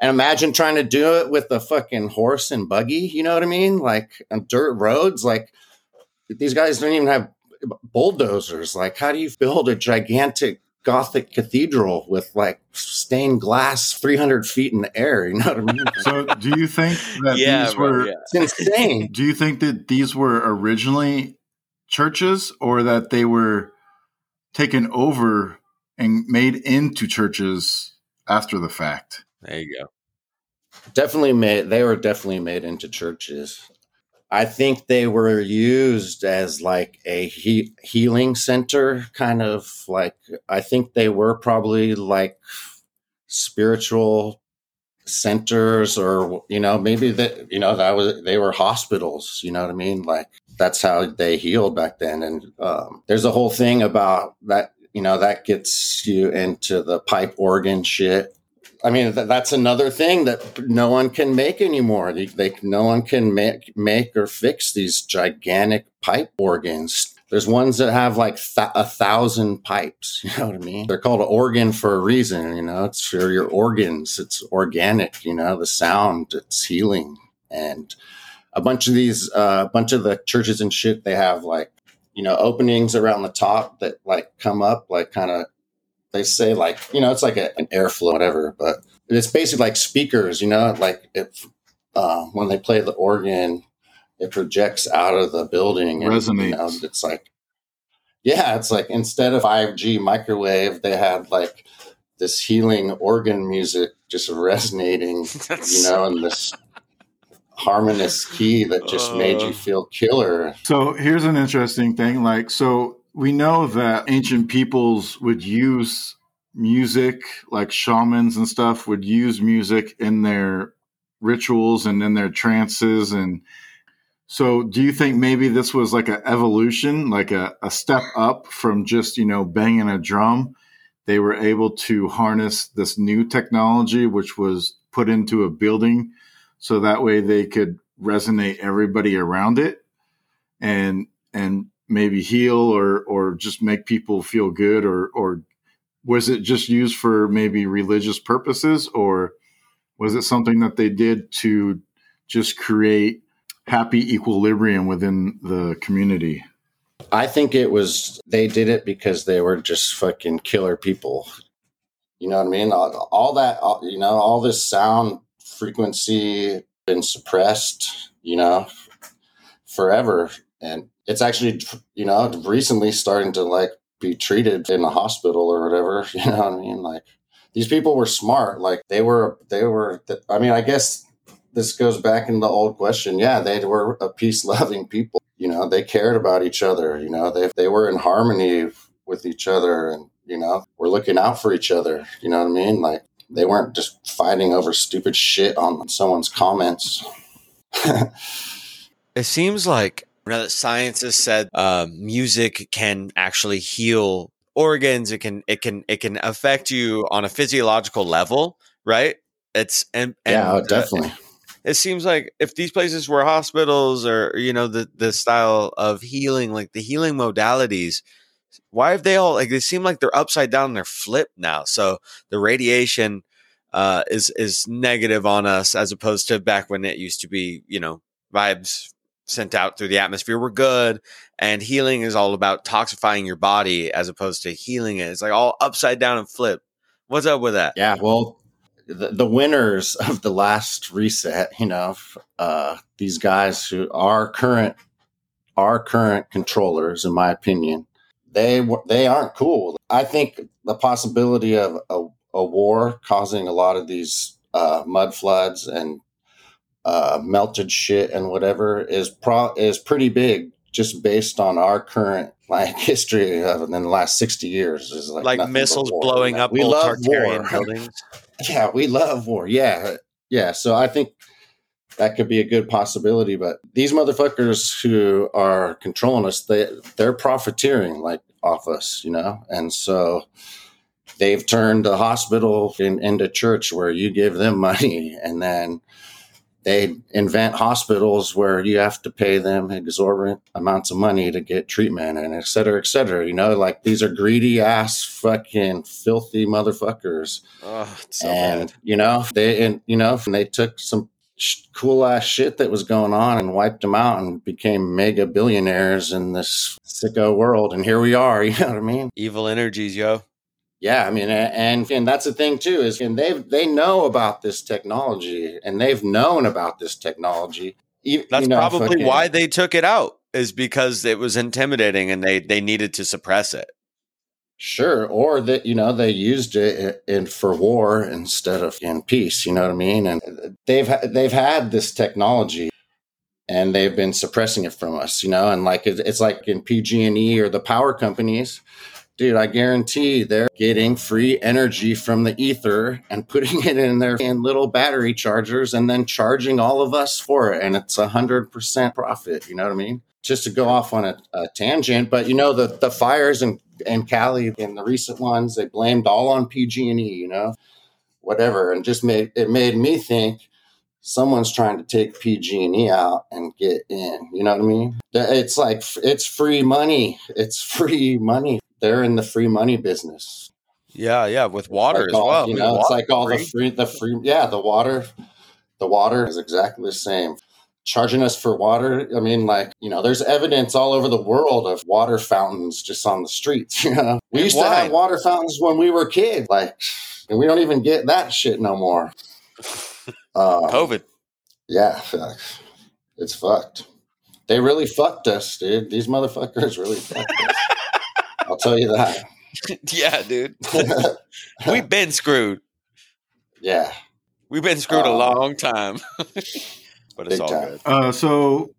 and imagine trying to do it with a fucking horse and buggy. You know what I mean? Like on dirt roads. Like these guys don't even have bulldozers. Like, how do you build a gigantic Gothic cathedral with like stained glass 300 feet in the air? You know what I mean? so, do you think that Yeah, these bro, were? yeah. It's insane. [laughs] Do you think that these were originally churches, or that they were taken over and made into churches after the fact? There you go. definitely made they were definitely made into churches i think they were used as like a he- healing center kind of like i think they were probably like spiritual centers or you know maybe that you know that was they were hospitals you know what i mean? Like that's how they healed back then. And um, there's a whole thing about that you know that gets you into the pipe organ shit I mean, th- that's another thing that no one can make anymore. They, they no one can make make or fix these gigantic pipe organs. There's ones that have like th- a thousand pipes. [laughs] You know what I mean? They're called an organ for a reason. You know, it's for your organs. It's organic. You know, the sound. It's healing. And a bunch of these, a uh, bunch of the churches and shit, they have like you know openings around the top that like come up like kind of they say like you know it's like a, an airflow whatever but it's basically like speakers you know like if uh, when they play the organ it projects out of the building and you know, Resonates. it's like yeah it's like instead of 5g microwave they had like this healing organ music just resonating That's [laughs] you know in this harmonious key that just made Uh. you feel killer So here's an interesting thing. Like, so we know that ancient peoples would use music, like shamans and stuff, would use music in their rituals and in their trances. And so, do you think maybe this was like an evolution, like a, a step up from just, you know, banging a drum? They were able to harness this new technology, which was put into a building so that way they could resonate everybody around it and and maybe heal or or just make people feel good or or was it just used for maybe religious purposes or was it something that they did to just create happy equilibrium within the community I think it was they did it because they were just fucking killer people. You know what I mean? All, all that, all, you know, all this sound frequency been suppressed, you know, forever, and it's actually, you know, recently starting to like be treated in a hospital or whatever. [laughs] You know what I mean? Like these people were smart. Like they were, they were. I mean, I guess this goes back in the old question. Yeah, they were a peace loving people. You know, they cared about each other. You know, they they were in harmony with each other, and you know, were looking out for each other. You know what I mean? Like they weren't just fighting over stupid shit on someone's comments. [laughs] It seems like know, that science has said uh, music can actually heal organs. It can it can it can affect you on a physiological level, right? It's and, and yeah, uh, definitely. it seems like if these places were hospitals or you know the the style of healing, like the healing modalities, why have they all like they seem like they're upside down and they're flipped now? So the radiation uh, is is negative on us as opposed to back when it used to be, you know, vibes sent out through the atmosphere were good and healing is all about toxifying your body as opposed to healing it. It's like all upside down and flip. What's up with that? Yeah, well, the, the winners [laughs] of the last reset, you know, uh, these guys who are current, our current controllers, in my opinion, they they aren't cool. I think the possibility of a, a war causing a lot of these uh, mud floods and uh, melted shit and whatever is pro is pretty big just based on our current like [laughs] history of in the last 60 years is like, like missiles blowing up we old love Tartarian war. [laughs] buildings. yeah, we love war. Yeah. Yeah. So I think that could be a good possibility. But these motherfuckers who are controlling us, they they're profiteering like off us, you know? And so they've turned the hospital in, into church where you give them [laughs] money and then they invent hospitals where you have to pay them exorbitant amounts of money to get treatment and et cetera, et cetera. You know, like these are greedy ass fucking filthy motherfuckers Oh, it's so and bad. you know they and you know and they took some sh- cool ass shit that was going on and wiped them out and became mega billionaires in this sicko world and here we are [laughs] you know what i mean Evil energies, yo. Yeah i mean and and that's the thing too is and they they know about this technology and they've known about this technology That's you know, probably fucking- why they took it out. Is because it was intimidating and they they needed to suppress it. Sure, or that you know they used it in for war instead of in peace. You know what I mean? And uh, they've they've had this technology, and they've been suppressing it from us. You know, and like it's like in PG and E or the power companies, dude. I guarantee they're getting free energy from the ether and putting it in their in little battery chargers, and then charging all of us for it, and it's a hundred percent profit. You know what I mean? Just to go off on a, a tangent, but you know the the fires in, and Cali in the recent ones, they blamed all on PG and E, you know, whatever, and just made it made me think someone's trying to take PG and E out and get in. You know what I mean? It's like it's free money. It's [laughs] free money. They're in the free money business. Yeah, yeah, with water Like as all- well. You know, it's like all the free. free, the free, yeah, the water, the water is exactly the same. Charging us for water, I mean, like you know, there's evidence all over the world of water fountains just on the streets. [laughs] You know, we used to have water fountains when we were kids, like, and we don't even get that shit no more. Uh, [laughs] COVID. yeah, it's fucked. They really fucked us, dude. These motherfuckers really fucked us. [laughs] I'll tell you that. [laughs] yeah, dude. [laughs] We've been screwed. yeah, We've been screwed a Um, long time. [laughs] but it's all time. good. Uh, so,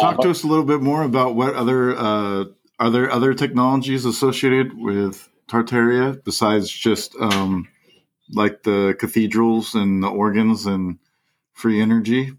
talk Uh, to us a little bit more about what other uh, are there other technologies associated with Tartaria besides just um, like the cathedrals and the organs and free energy.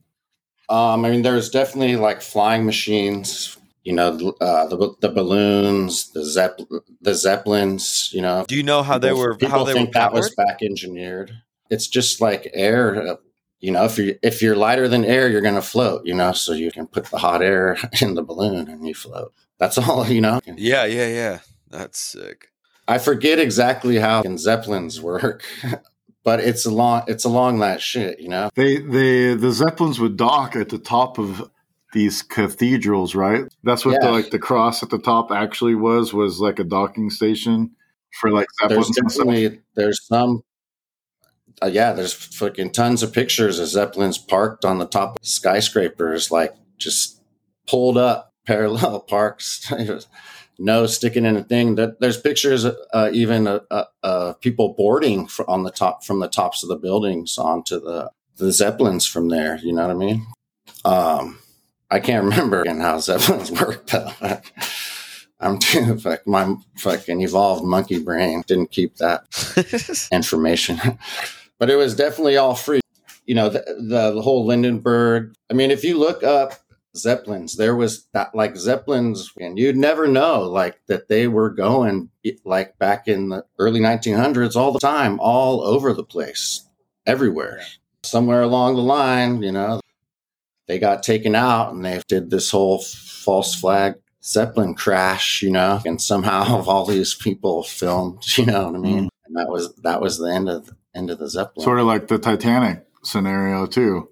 Um, I mean, there's definitely like flying machines. You know, uh, the the balloons, the zepp the zeppelins. You know, Do you know how they were People how they think were that was back engineered. It's just like air. uh, You know, if you if you're lighter than air, you're going to float. You know, so you can put the hot air [laughs] in the balloon and you float. That's all. [laughs] You know. Yeah, yeah, yeah. That's sick. I forget exactly how zeppelins work, [laughs] but it's along it's along that shit. You know. They they the zeppelins would dock at the top of these cathedrals, right? That's what the, like the cross at the top actually was was like a docking station for like there's zeppelins and definitely there's some uh, yeah there's fucking tons of pictures of zeppelins parked on the top of skyscrapers like just pulled up [laughs] parallel parks. [laughs] No sticking in a thing. That there's pictures uh, even of uh, uh, people boarding on the top from the tops of the buildings onto the the zeppelins from there you know what i mean? Um i can't remember again how zeppelins [laughs] work though I'm too fuck my fucking evolved monkey brain didn't keep that [laughs] information, but it was definitely all free. You know, the, the the whole Hindenburg. I mean, if you look up zeppelins, there was that like zeppelins, and you'd never know like that they were going like back in the early 1900s all the time, all over the place, everywhere. Somewhere along the line, you know, they got taken out and they did this whole false flag Zeppelin crash, you know, and somehow [laughs] all these people filmed, [laughs] you know what I mean? And that was that was the end of the end of the Zeppelin. Sort of like the Titanic scenario too.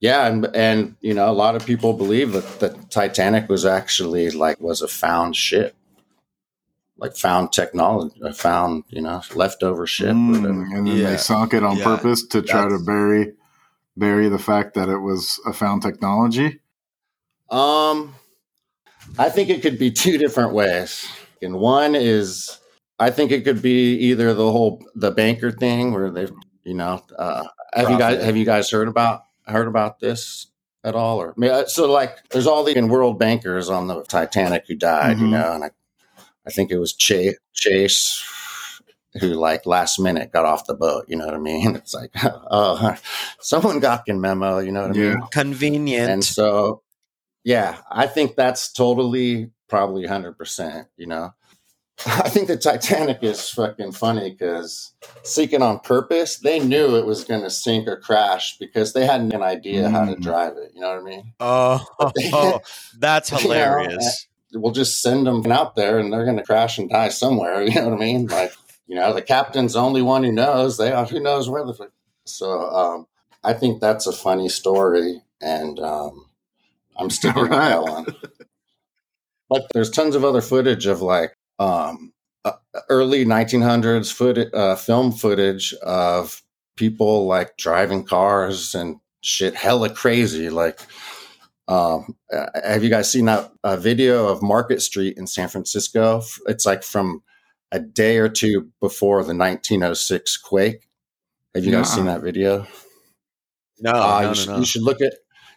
Yeah, and and you know, a lot of people believe that the Titanic was actually like was a found ship. Like found technology, a found, you know, leftover ship or Mm, whatever. and then Yeah. they sunk it on Yeah. purpose to try to bury bury the fact that it was a found technology. Um, I think it could be [laughs] two different ways. And one is, I think it could be either the whole the banker thing where they, you know, uh, have you guys have you guys heard about heard about this? at all? Or I mean, uh, so like, there's all the world bankers on the Titanic who died, you Mhm. know, and I, I think it was Chase, Chase who like last minute got off the boat. You know what I mean? [laughs] It's like, oh, [laughs] [laughs] someone got the memo. You know what I mean? Convenient. And so, yeah, I think that's totally probably 100%, you know? I think the Titanic is fucking funny because sinking on purpose, they knew it was going to sink or crash because they had an idea how to Mm. drive it. You know what I mean? oh, that's You know, hilarious. We'll just send them out there and they're going to crash and die somewhere. You know what I mean? Like, you know, the captain's the only one who knows. They are, who knows where the. So um, I think that's a funny story. And um, I'm sticking with that Right. one. But there's tons of other footage of like um, uh, early 1900s foot, uh, film footage of people like driving cars and shit hella crazy. Like, um, have you guys seen that uh, video of Market Street in San Francisco? It's like from a day or two before the 1906 quake. Have you guys seen that video? No, Uh, no, you, no, should, no. you should look at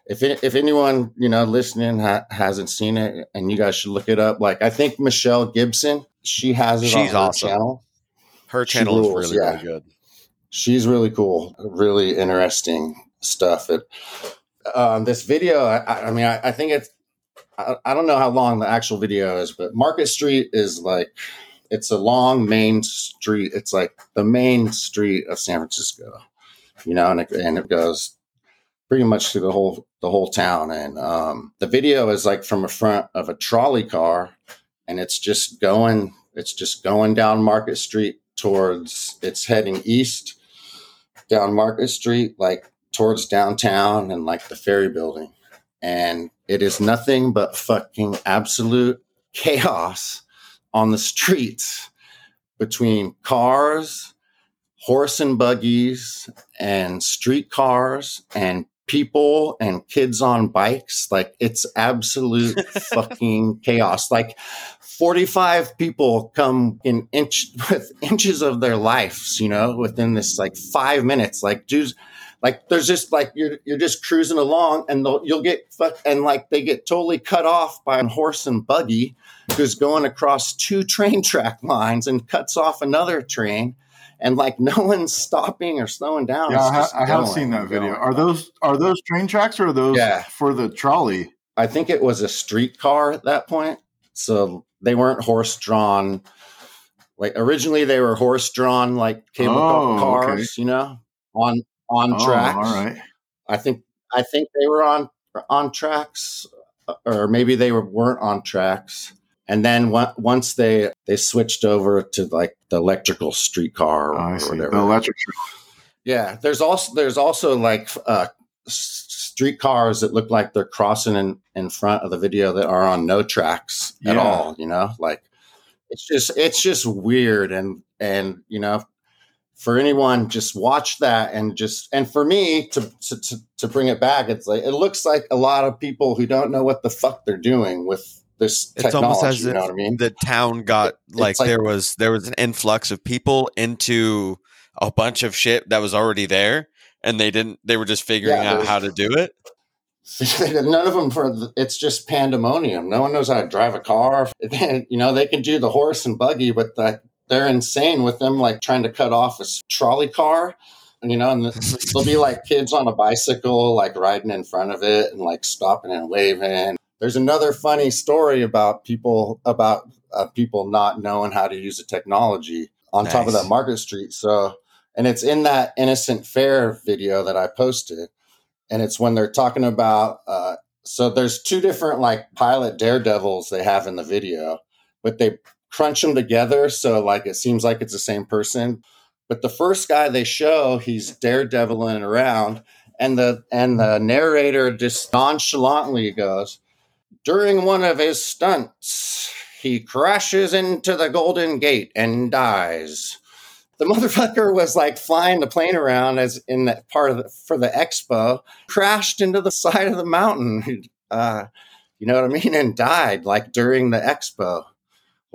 if it, if anyone you know listening ha- hasn't seen it, and you guys should look it up. Like I think Michelle Gibson, she has it on She's her awesome. channel. Her she channel is really, yeah. really good. She's really cool, really interesting stuff. It, um, this video, I- I, I mean, I, I think it's. I, I don't know how long the actual video is, but Market Street is like it's a long main street. It's like the main street of San Francisco, you know, and it, and it goes pretty much through the whole the whole town. And um, the video is like from a front of a trolley car, and it's just going it's just going down Market Street towards it's heading east down Market Street, like towards downtown and like the ferry building. And it is nothing but fucking absolute chaos on the streets between cars, horse and buggies, and street cars, and people and kids on bikes. Like it's absolute [laughs] fucking chaos. Like 45 people come in inch [laughs] with inches of their lives, you know, within this like five minutes. Like, dudes, like there's just like you're you're just cruising along, and you'll get fuck, and like they get totally cut off by a horse and buggy who's going across two [laughs] train track lines and cuts off another train, and like no one's stopping or slowing down. Yeah, I, I have seen that video. Are those are those train tracks or are those Yeah. for the trolley? I think it was a streetcar at that point. So they weren't horse drawn. Like originally they were horse drawn like cable Oh, cars, okay. you know, on on Oh, tracks. all right. I think I think they were on on tracks or maybe they were, weren't on tracks. And then on- once they they switched over to like the electrical streetcar or, Oh, or whatever. The electric. Yeah, there's also there's also like uh, s- street cars that look like they're crossing in in front of the video that are on no tracks at all. You know, like it's just it's just weird and and you know for anyone just watch that and just and for me to to to, to bring it back, it's like it looks like a lot of people who don't know what the fuck they're doing with this It's technology. almost as you know if what I mean? the town got like, like- there was there was an influx of people into a bunch of shit that was already there, and they didn't. They were just figuring Yeah, out how to do it. [laughs] None of them for it's just pandemonium. No one knows how to drive a car. [laughs] You know, they can do the horse and buggy, but the, they're insane with them like trying to cut off a trolley car. And, you know, and the, there'll be like kids on a bicycle like riding in front of it and like stopping and waving. There's another funny story about people about uh, people not knowing how to use the technology on top of that Market Street. So, and it's in that Innocent Fair video that I posted and it's when they're talking about uh, so there's two different like pilot daredevils they have in the video but they crunch them together so like it seems like it's the same person but the first guy they show he's daredeviling around and the and the narrator just nonchalantly goes during one of his stunts he crashes into the golden gate and dies the [laughs] motherfucker was like flying the plane around as in that part of the, for the expo, crashed into the [laughs] side of the mountain. [laughs] Uh, you know what I mean? And died like during the expo.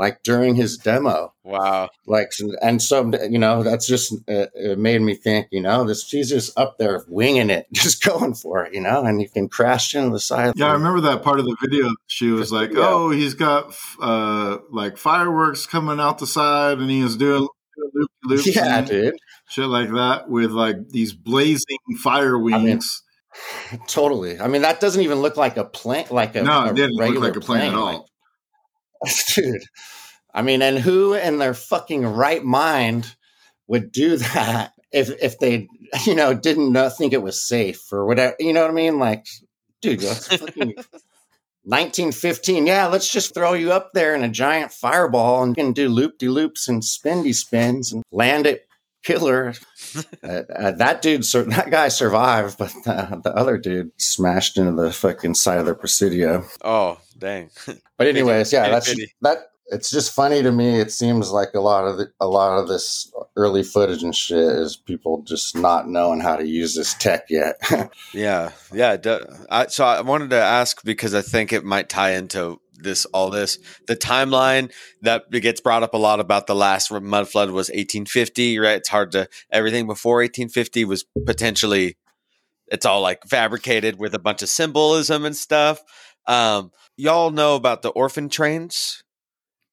Like during his demo. Wow. Like, and so, you know, that's just, uh, it made me think, you know, this, he's just up there winging it, [laughs] just going for it, you know, and he can crash into the side. Yeah, I remember that part of the video. She was like, Yeah. "Oh, he's got uh like fireworks coming out the side, and he is doing loop loops, Yeah, dude. shit like that with like these blazing fire mean, wings." [sighs] Totally. I mean, that doesn't even look like a plane, like a, no, a it didn't look like a plane, at all. like- [laughs] dude. I mean, and who in their fucking right mind would do [laughs] that if if they, you know, didn't know, think it was safe or whatever? You know what I mean? Like, dude, that's [laughs] fucking 1915. Yeah, let's just throw you up there in a giant fireball and you can do loop de loops and spindy spins and land it killer. uh, uh, that dude, sur- that guy survived, but uh, the other dude smashed into the fucking side of the Presidio. Oh, dang. [laughs] But anyways, yeah, that's that. It's just funny to me. It seems like a lot of the, a lot of this early footage and shit is people just not knowing how to use this tech yet. [laughs] Yeah, yeah. I, so I wanted to ask because I think it might tie into this all this the timeline that gets brought up a lot about the last mud flood was 1850 right it's hard to everything before 1850 was potentially it's all like fabricated with a bunch of symbolism and stuff um y'all know about the orphan trains?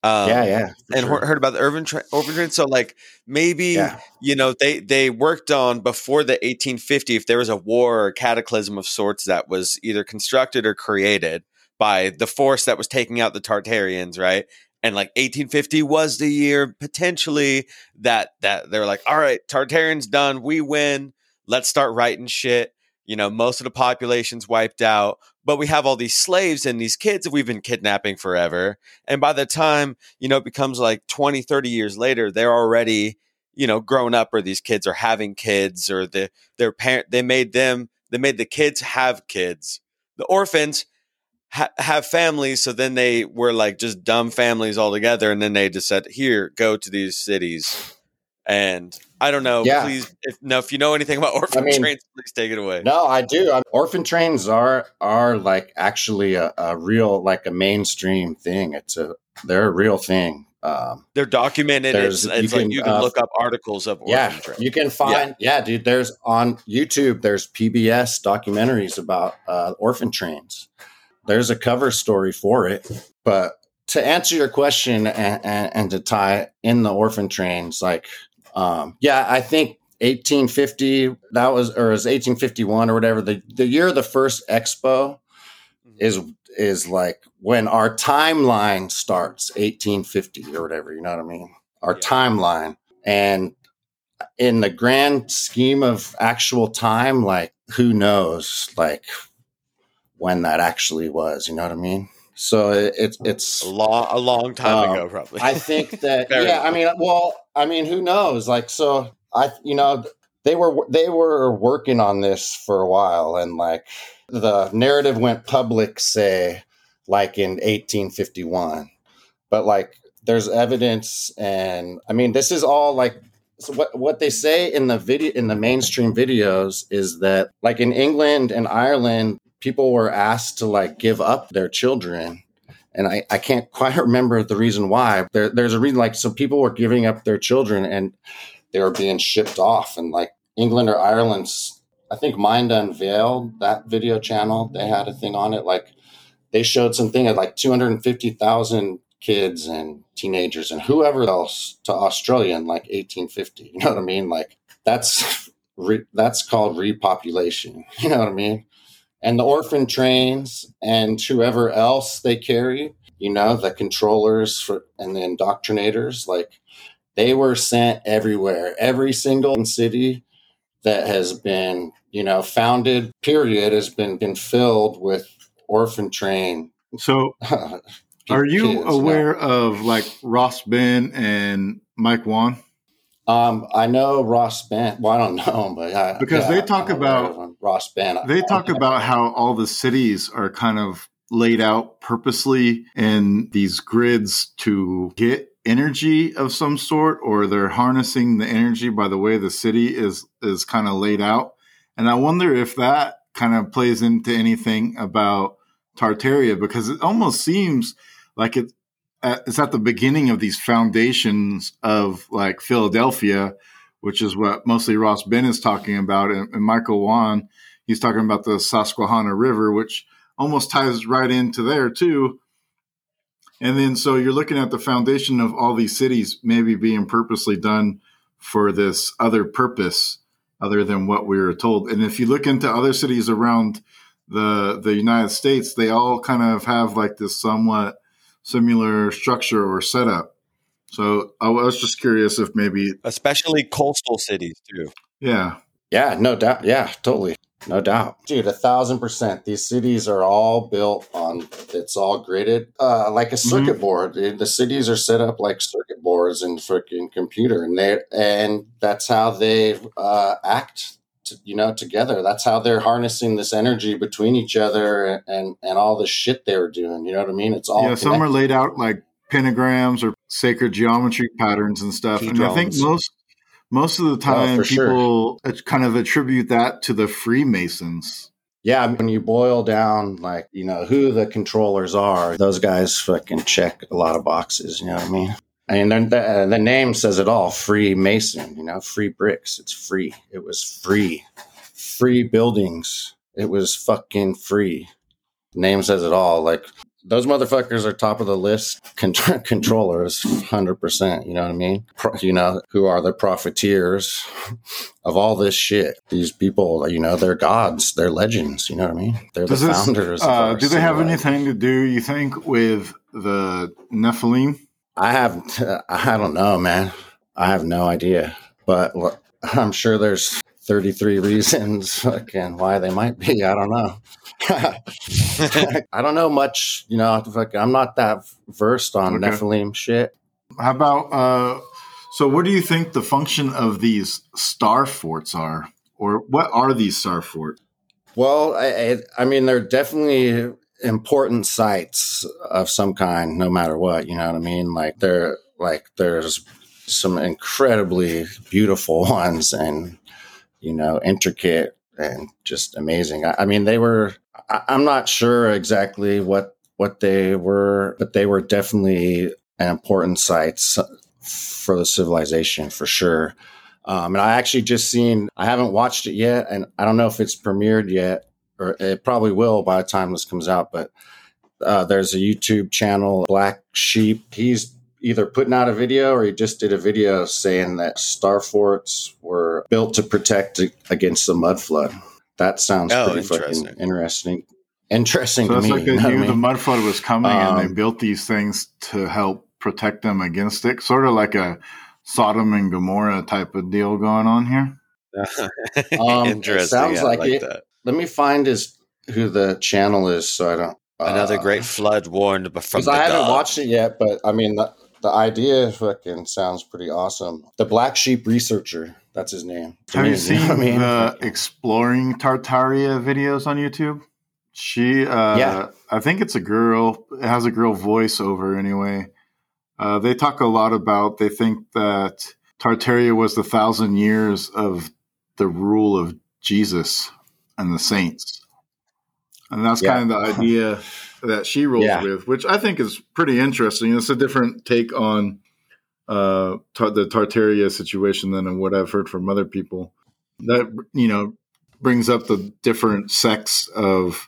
Um yeah, yeah, and sure. heard about the urban tra- orphan trains? So like maybe yeah, you know they they worked on before the 1850 if there was a war or cataclysm of sorts that was either constructed or created by the force that was taking out the tartarians right? And like 1850 was the year potentially that that they're like all right tartarians done we win let's start writing shit you know most of the population's wiped out but we have all these slaves and these kids that we've been kidnapping forever and by the time you know it becomes like 20 30 years later they're already you know grown up or these kids are having kids or the their parent they made them they made the kids have kids. The orphans ha- have families so then they were like just dumb families altogether and then they just said here go to these cities and i don't know Yeah. please if no if you know anything about [laughs] orphan I mean- trains please take it away No, I do. I orphan trains are are like actually a, a real like a mainstream thing. It's a they're a real thing. Um, they're documented it's, it's you like can, you can uh, look up articles of orphan yeah, trains you can find yeah. dude. There's on YouTube. There's PBS documentaries about uh, orphan trains. There's a cover story for it. But to answer your question and, and, and to tie in the orphan trains, like um, yeah, I think 1850 that was or is 1851 or whatever. The the year of the first expo is is like when our timeline starts 1850 or whatever you know what i mean? Our Yeah. timeline. And in the grand scheme of actual time like who knows like when that actually was you know what i mean? So it, it's it's a long a long time Um, ago probably. I think [laughs] that yeah, I mean, well, I mean, who knows? Like, so I, you know, they were they were working on this for a while, and like the narrative went public, say, like in 1851, but like there's evidence, and I mean, this is all like. So what what they say in the video in the mainstream videos is that like in England and Ireland, people were asked to like give up their children and I, I can't [laughs] quite remember the reason why. There, there's a reason, like, so people were giving up their children and they were being shipped off. And like England or Ireland's, I think Mind Unveiled, that video channel, they had a thing on it. Like they showed something at like 250,000 kids and teenagers and whoever else to Australia in like 1850. You know what I mean? Like that's, [laughs] re, that's called repopulation. [laughs] You know what I mean? And the orphan trains and whoever else they carry, you know, the controllers for, and the indoctrinators, like they were sent everywhere. Every single city that has been, you know, founded, period, has been, been filled with orphan train. So, [laughs] are you kids, aware of like Ross Ben and Mike Wan? Um, I know Ross Bent. Well, I don't [laughs] know him, but I, Because yeah, they talk about- Ross Bent. They [laughs] talk about how all the cities are kind of laid out purposely in these grids to get energy of some sort, or they're harnessing the energy by the way the city is is kind of laid out. And I wonder if that kind of plays into anything about Tartaria, because it almost seems like it at, it's at the beginning of these foundations of like Philadelphia, which is what mostly Ross Ben is talking about, and, and Michael Wan, he's talking about the Susquehanna River, which almost ties right into there too. And then so you're looking at the foundation of all these cities maybe being purposely done for this other purpose other than what we were told. And if you look into other cities around the the United States, they all kind of have like this somewhat similar structure or setup. So I was just curious if maybe, especially coastal cities too. Yeah. Yeah, no doubt. Yeah, totally. No doubt. Dude, a thousand percent. These cities are all built on, it's all gridded uh, like a circuit mm-hmm. board. The cities are set up like circuit boards in freaking computer. And they and that's how they uh, act to, you know, together. That's how they're harnessing this energy between each other and, and, and all the shit they were doing. You know what I mean? It's all yeah. Connected. Some are laid out like pentagrams or sacred geometry patterns and stuff. Key and drones. I think most most of the oh, time oh, people sure. kind of attribute that to the Freemasons. Yeah, when you boil down like you know who the controllers are, those guys fucking check a lot of boxes. You know what I mean? And then the, uh, the name says it all Freemason, you know, free bricks. It's free. It was free. Free buildings. It was fucking free. name says it all. Like those motherfuckers are top of the list Con- [laughs] controllers 100% you know what i mean Pro- you know who are the profiteers of all this shit these people you know they're gods they're legends you know what i mean they're Does the this, founders uh, do they have anything to do you think with the nephilim I have, [laughs] I don't know, man. I have no idea, but I'm sure there's 33 [laughs] reasons again why they might be. I don't know. [laughs] I don't know much, you know, I'm not that versed on okay. Nephilim shit. How about, uh, so what do you think the function of these star forts are? Or what are these star forts? Well, I, I mean, they're definitely important sites of some kind, no matter what. You know what I mean? Like there, like there's some incredibly beautiful [laughs] ones, and you know, intricate and just amazing. I, I mean, they were. I, I'm not sure exactly what what they were, but they were definitely an important sites for the civilization for sure. Um, and I actually just seen, I haven't watched it yet, and I don't know if it's premiered yet, or it probably will by the time this comes out. But uh, there's a YouTube channel, Black Sheep. He's either putting out a video or he just did a video saying that star forts were built to protect against the mud flood. That sounds oh, pretty interesting. fucking interesting. Interesting so to me. Like they [laughs] knew the mud flood was coming um, and they um, built these things to help protect them against it. Sort of like a Sodom and Gomorrah type of deal going on here. Um, Interesting. sounds yeah, like, like, it. That. Let me find his who the channel is, so I don't. Another uh, great flood warned from the I haven't watched it yet, but I mean the, the idea fucking sounds pretty awesome. The Black Sheep Researcher, that's his name. Have me, you [laughs] seen you know I mean? the exploring Tartaria videos on YouTube? She, uh, yeah, I think it's a girl. It has a girl voiceover anyway. Uh, they talk a lot about. They think that Tartaria was the thousand years of the rule of Jesus and the saints. And that's yeah. kind of the idea that she rolls yeah. with, which I think is pretty interesting. It's a different take on uh, tar- the Tartaria situation than what I've heard from other people. That you know brings up the different sects of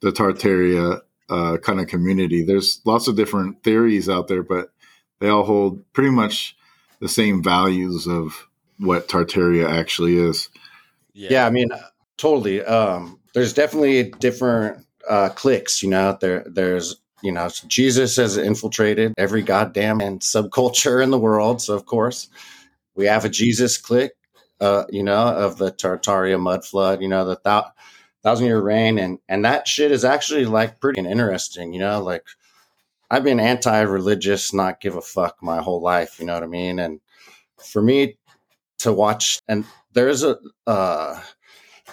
the Tartaria uh, kind of community. There's lots of different theories out there, but they all hold pretty much the same values of what Tartaria actually is. Yeah, yeah I mean, totally. Um, there's definitely different uh, cliques. You know, there there's you know Jesus has infiltrated every goddamn and subculture in the world. So of course, we have a Jesus clique. Uh, you know, of the Tartaria mud flood. You know, the thou- thousand year reign, and and that shit is actually like pretty interesting. You know, like I've been anti-religious, not give a fuck my whole life. You know what I mean? And for me to watch, and there's a uh,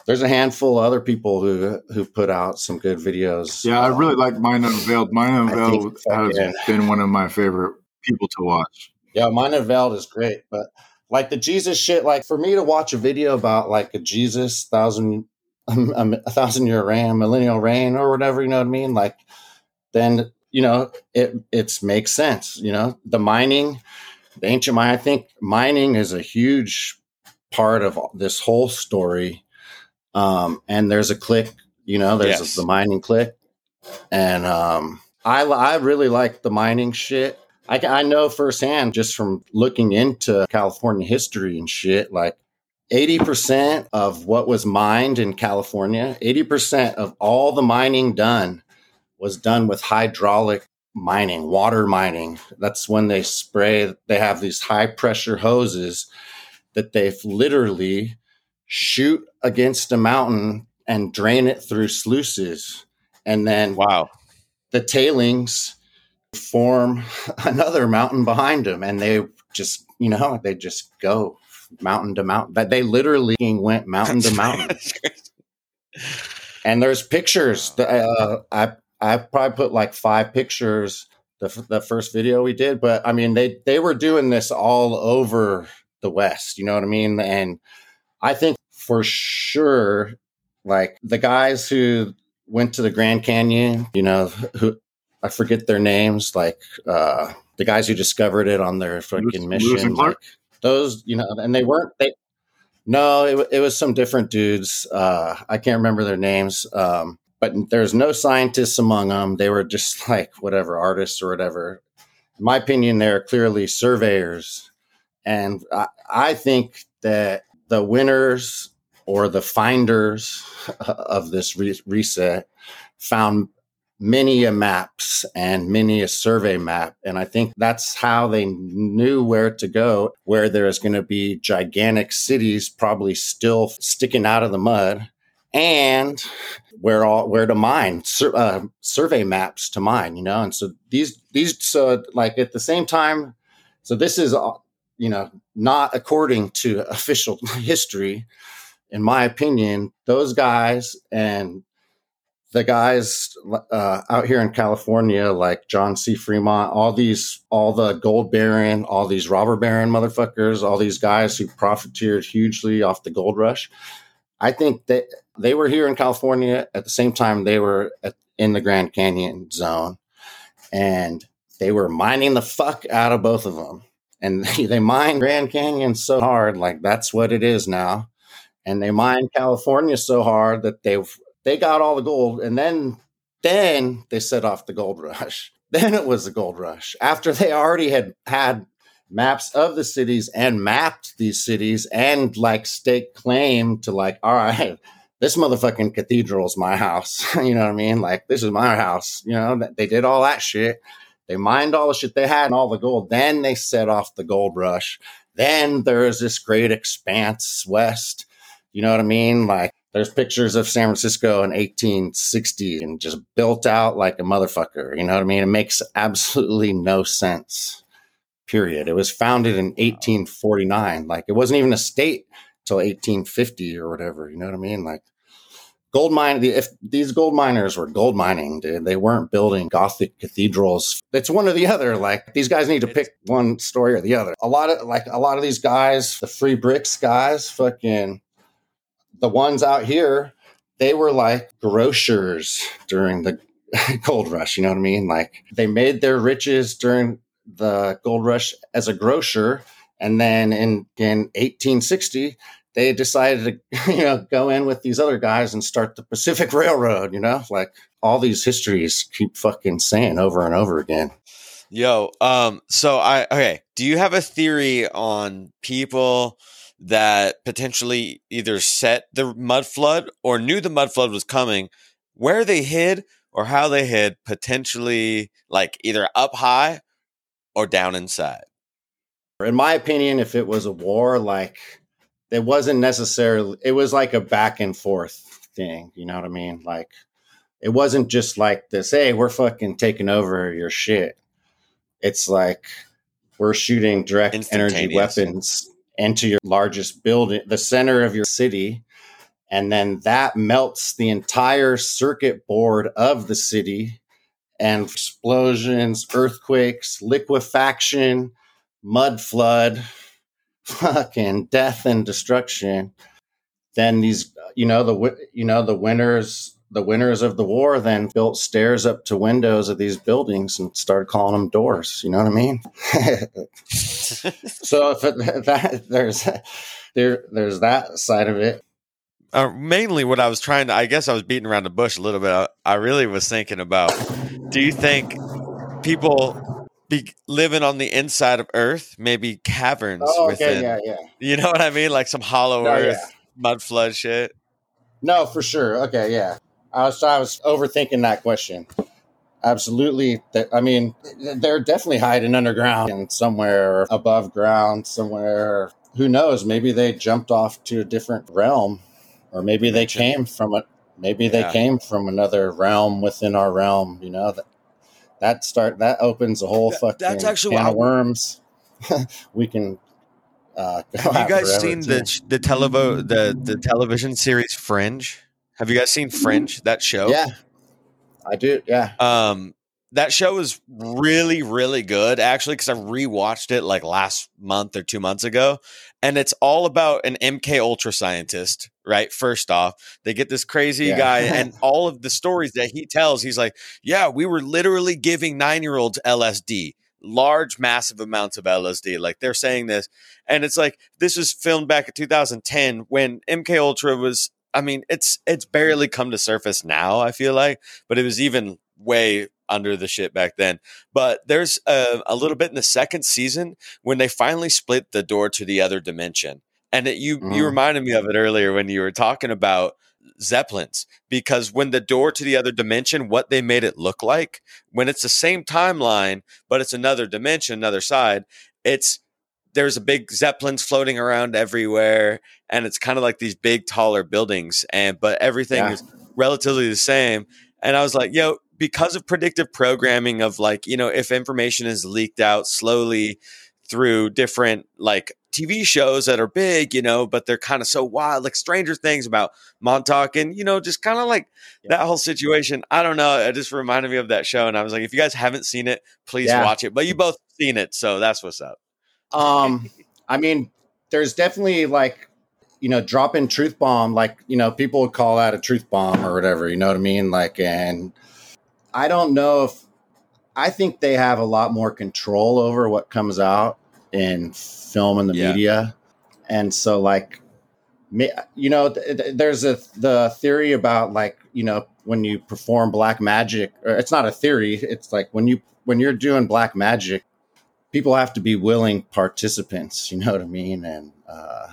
there's a handful of other people who who put out some good videos. Yeah, I really like Mind Unveiled. Mind Unveiled has yeah. been one of my favorite people to watch. Yeah, Mind Unveiled is great, but like the Jesus shit, like for me to watch a video about like a Jesus thousand a thousand year reign, millennial reign, or whatever, you know what I mean? Like then you know, it it's makes sense. You know, the mining, the ancient mine. I think mining is a huge part of this whole story. Um, and there's a click, you know, there's Yes. the mining click, and um, I I really like the mining shit. I, I know firsthand just from looking into California history and shit, like 80% of what was mined in California, 80% of all the mining done was done with hydraulic mining, water mining. That's when they spray, they have these high pressure hoses that they literally shoot against a mountain and drain it through sluices. And then Wow. the tailings form [laughs] another mountain behind them and they just you know they just go mountain to mountain that they literally went mountain to mountain [laughs] and there's pictures that, uh, i i probably put like five pictures the, f- the first video we did but i mean they they were doing this all over the west you know what i mean and i think for sure like the guys who went to the grand canyon you know who I forget their names, like uh, the guys who discovered it on their fucking mission. Like those, you know, and they weren't they. No, it, it was some different dudes. Uh, I can't remember their names, um, but there's no scientists among them. They were just [laughs] like whatever artists or whatever. In my opinion, they're clearly surveyors, and I, I think that the winners or the finders [laughs] of this re- reset found many a maps and many a survey map. And I think that's how they knew where to go, where there's going to be gigantic cities probably still sticking out of the mud and where all where to mine sur, uh, survey maps to mine you know and so these these so like at the same time so this is you know not according to [laughs] official history in my opinion those guys and the guys uh, out here in California, like John C. Fremont, all these, all the gold baron, all these robber baron motherfuckers, all these guys who profiteered hugely off the gold rush. I think that they were here in California at the same time they were at, in the Grand Canyon zone, and they were mining the fuck out of both of them. And [laughs] they mine Grand Canyon so hard, like that's what it is now. And they mine California so hard that they've they got all the gold and then then they set off the gold rush [laughs] then it was the gold rush after they already had had maps of the cities and mapped these cities and like stake claim to like all right this motherfucking cathedral is my house [laughs] you know what i mean like this is my house you know they did all that shit they mined all the shit they had and all the gold then they set off the gold rush then there's this great expanse west you know what i mean like there's pictures of San Francisco in 1860 and just built out like a motherfucker. You know what I mean? It makes absolutely no sense. Period. It was founded in 1849. Like it wasn't even a state till 1850 or whatever. You know what I mean? Like gold mine. If these gold miners were gold mining, dude, they weren't building Gothic cathedrals. It's one or the other. Like these guys need to pick one story or the other. A lot of like a lot of these guys, the free bricks guys, fucking the ones out here, they were like grocers during the [laughs] gold rush. You know what I mean? Like they made their riches during the gold rush as a grocer. And then in, in 1860, they decided to, [laughs] you know, go in with these other guys and start the Pacific Railroad, you know, like all these histories keep fucking saying over and over again. Yo, um, so I okay. Do you have a theory on people that potentially either set the mud flood or knew the mud flood was coming, where they hid or how they hid, potentially like either up high or down inside? In my opinion, if it was a war, like it wasn't necessarily, it was like a back and forth thing. You know what I mean? Like it wasn't just like this, hey, we're fucking taking over your shit. It's like we're shooting direct energy weapons into your largest building, the center of your city. And then that melts the entire circuit board of the city and explosions, earthquakes, liquefaction, mud flood, fucking death and destruction. Then these, you know, the you know the winners the winners of the war then built stairs up to windows of these buildings and started calling them doors. You know what I mean? [laughs] so if it, [laughs] that there's there there's that side of it. Uh, mainly, what I was trying to, I guess, I was beating around the bush a little bit. I, I really was thinking about: Do you think people be living on the inside of Earth, maybe caverns Oh, within? okay, yeah, yeah. You know what I mean? Like some hollow No, Earth yeah. mud flood shit. No, for sure. Okay, yeah. I was I was overthinking that question. Absolutely. Th- I mean, they're definitely hiding underground and somewhere above ground, somewhere. Who knows? Maybe they jumped off to a different realm, or maybe they came from a maybe they Yeah. came from another realm within our realm. You know that start that opens a whole That- fucking that's actually can of worms. [laughs] we can. Uh, Have you guys seen too. the the televo the the television series Fringe? Have you guys seen Fringe? That show? Yeah, I do. Yeah. Um, that show is really, really good actually because I rewatched it like last month or two months ago, and it's all about an MK Ultra scientist. Right, first off, they get this crazy Yeah. guy, [laughs] and all of the stories that he tells, he's like, "Yeah, we were literally giving nine year olds LSD." large massive amounts of LSD like they're saying this and it's like this was filmed back in 2010 when MK Ultra was I mean it's it's barely come to surface now I feel like but it was even way under the shit back then but there's a, a little bit in the second season when they finally split the door to the other dimension and it, you you Mhm. reminded me of it earlier when you were talking about zeppelins because when the door to the other dimension what they made it look like when it's the same timeline but it's another dimension another side it's there's a big zeppelins floating around everywhere and it's kind of like these big taller buildings and but everything Yeah. is relatively the same and i was like yo because of predictive programming of like you know if information is leaked out slowly through different like tv shows that are big you know but they're kind of so wild like stranger things about montauk and you know just kind of like Yeah. that whole situation i don't know it just reminded me of that show and i was like if you guys haven't seen it please Yeah. watch it but you both seen it so that's what's up Um, I mean, there's definitely like, you know, dropping truth bomb. Like, you know, people would call that a truth bomb or whatever. You know what I mean? Like, and I don't know if I think they have a lot more control over what comes out in film and the Yeah. media, and so like, you know, th- th- there's a the theory about like, you know, when you perform black magic, or it's not a theory. It's like when you when you're doing black magic people have to be willing participants you know what i mean and uh,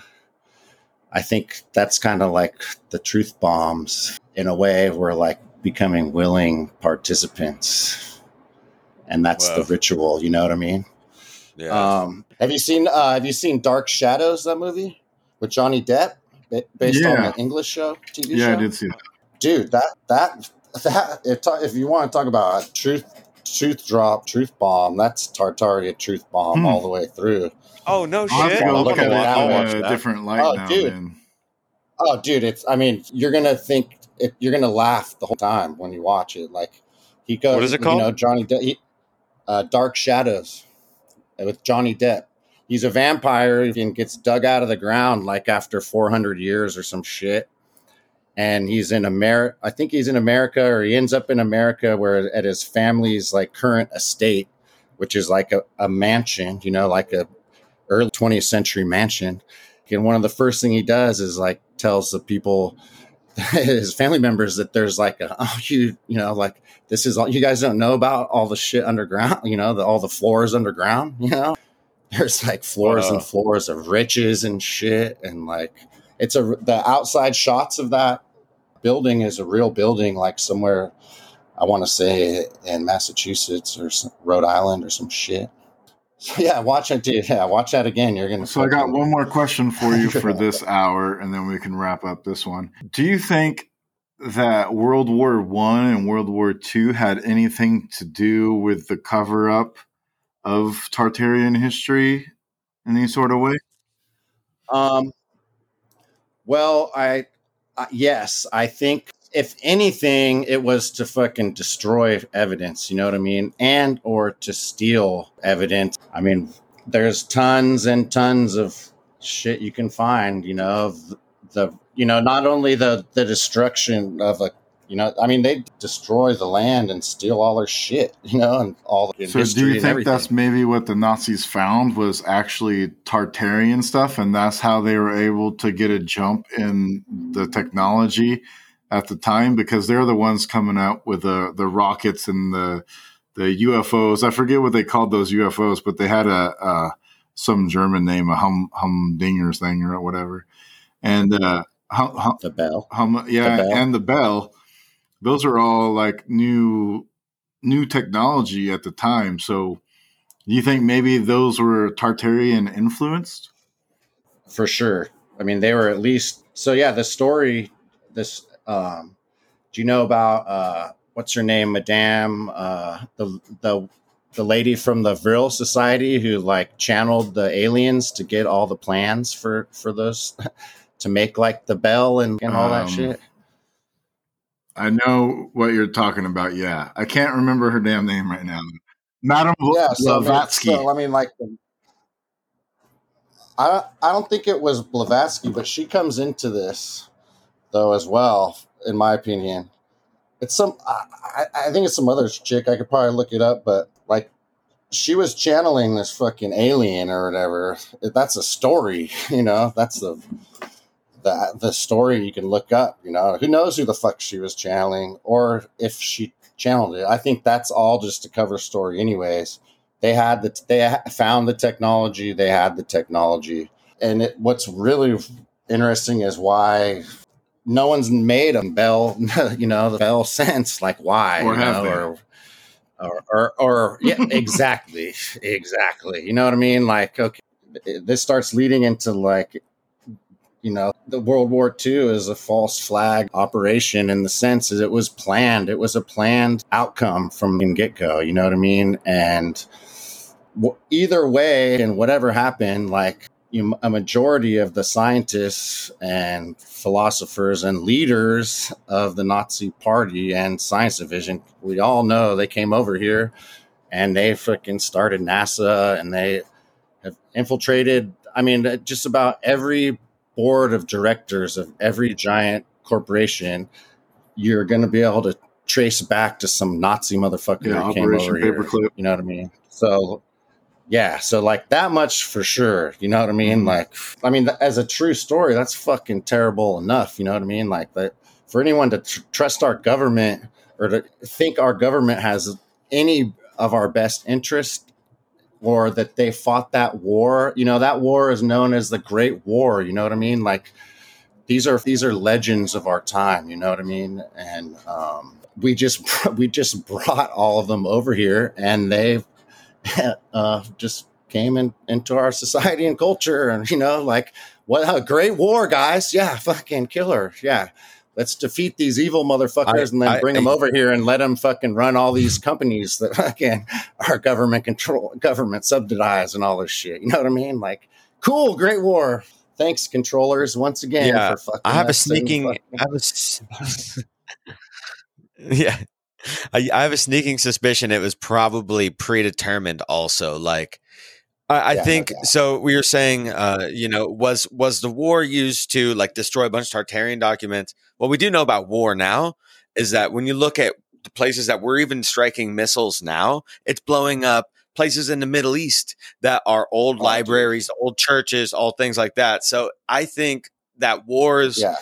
i think that's kind of like the truth bombs in a way we're like becoming willing participants and that's Wow. the ritual you know what i mean yeah um, have you seen uh, have you seen dark shadows that movie with johnny depp ba- based on Yeah. the english show tv Yeah, show I did see that. dude that that that if, ta- if you want to talk about a truth truth drop truth bomb that's tartaria truth bomb Hmm. all the way through oh no i'm have shit to look look at at it it. In a that. different light Oh, now. dude. man. oh dude it's i mean you're gonna think it, you're gonna laugh the whole time when you watch it like he goes What is it called? you know johnny depp he, uh, dark shadows with johnny depp he's a vampire and gets dug out of the ground like after 400 years or some shit and he's in America. I think he's in America, or he ends up in America, where at his family's like current estate, which is like a, a mansion, you know, like a early 20th century mansion. And one of the first thing he does is like tells the people, [laughs] his family members, that there's like a oh you you know like this is all you guys don't know about all the shit underground, [laughs] you know, the, all the floors underground, you know. [laughs] There's like floors Wow. and floors of riches and shit, and like it's a the outside shots of that building is a real building like somewhere i want to say in massachusetts or some, rhode island or some shit so [laughs] yeah watch it yeah watch that again you're gonna So I got one more question for you for [laughs] this hour, and then we can wrap up this one. Do you think that World War One and World War Two had anything to do with the cover up of Tartarian history in any sort of way? Um, well, I, uh, yes, I think if anything, it was to fucking destroy evidence. You know what I mean? And or to steal evidence. I mean, there's tons and tons of shit you can find. You know, of the you know not only the the destruction of a You know, I mean, they destroy the land and steal all their shit. [laughs] You know, and all the So do you think that's maybe what the Nazis found was actually Tartarian stuff, and that's how they were able to get a jump in the technology at the time because they're the ones coming out with the the rockets and the the UFOs. I forget what they called those UFOs, but they had a, a some German name, a hum humdingers thing or whatever, and uh, hum, hum, the bell. hum, yeah, bell. and the bell. Those are all like new new technology at the time. So, do you think maybe those were Tartarian influenced? for sure. I mean, they were at least so. Yeah, the story. This. Um, do you know about uh, what's her name, Madame? Uh, the the the lady from the Vril Society who like channeled the aliens to get all the plans for for those [laughs] to make like the bell and, and all that Um, shit. I know what you're talking about. Yeah, I can't remember her damn name right now. Madame Blavatsky. so, I mean, like, I I don't think it was Blavatsky, but she comes into this though as well, in my opinion. It's some, I, I think it's some other chick. I could probably look it up, but like, she was channeling this fucking alien or whatever. That's a story, [laughs] you know. That's the the the story you can look up. You know, who knows who the fuck she was channeling or if she channeled it. I think that's all just a cover story, anyways. They had the they found the technology. They had the technology, and it, what's really interesting is why no one's made a bell. [laughs] You know, the bell sense like why Or have know, or or or, yeah, [laughs] exactly, exactly. You know what I mean? Like, okay, this starts leading into like you know, the World War II is a false flag operation in the sense that it was planned. It was a planned outcome from the get go. You know what I mean? And w- either way, and whatever happened, like you know, a majority of the scientists and philosophers and leaders of the Nazi Party and science division, we all know they came over here and they freaking started NASA and they have infiltrated. I mean, uh, just about every board of directors of every giant corporation, you're going to be able to trace back to some Nazi motherfucker Yeah, that came Operation over here. Paperclip. You know what I mean? So, yeah, so like that much for sure. You know what I mean? Mhm. Like, I mean, as a true story, that's fucking terrible enough. You know what I mean? Like that for anyone to tr- trust our government or to think our government has any of our best interest or that they fought that war. You know, that war is known as the Great War. You know what I mean? Like these are these are legends of our time. You know what I mean? And um, we just [laughs] we just brought all of them over here, and they [laughs] uh, just came in, into our society and culture. And you know, like what a great war, guys! Yeah, fucking killer. Yeah. Let's defeat these evil motherfuckers I- and then I- bring them I- over here and let them fucking run all these companies that fucking our government control, government subsidize and all this shit. You know what I mean? Like, cool, great war. Thanks, controllers, once again Yeah, for fucking. I have a sneaking. I have a [laughs] yeah, I, I have a sneaking suspicion it was probably predetermined. Also, like I, I Yeah, think doubt. so. We were saying, uh, you know, was was the war used to like destroy a bunch of Tartarian documents? What we do know about war now is that when you look at the places that we're even striking missiles now, it's blowing up places in the Middle East that are old Oh, dude. libraries, old churches, all things like that. So I think that wars yeah,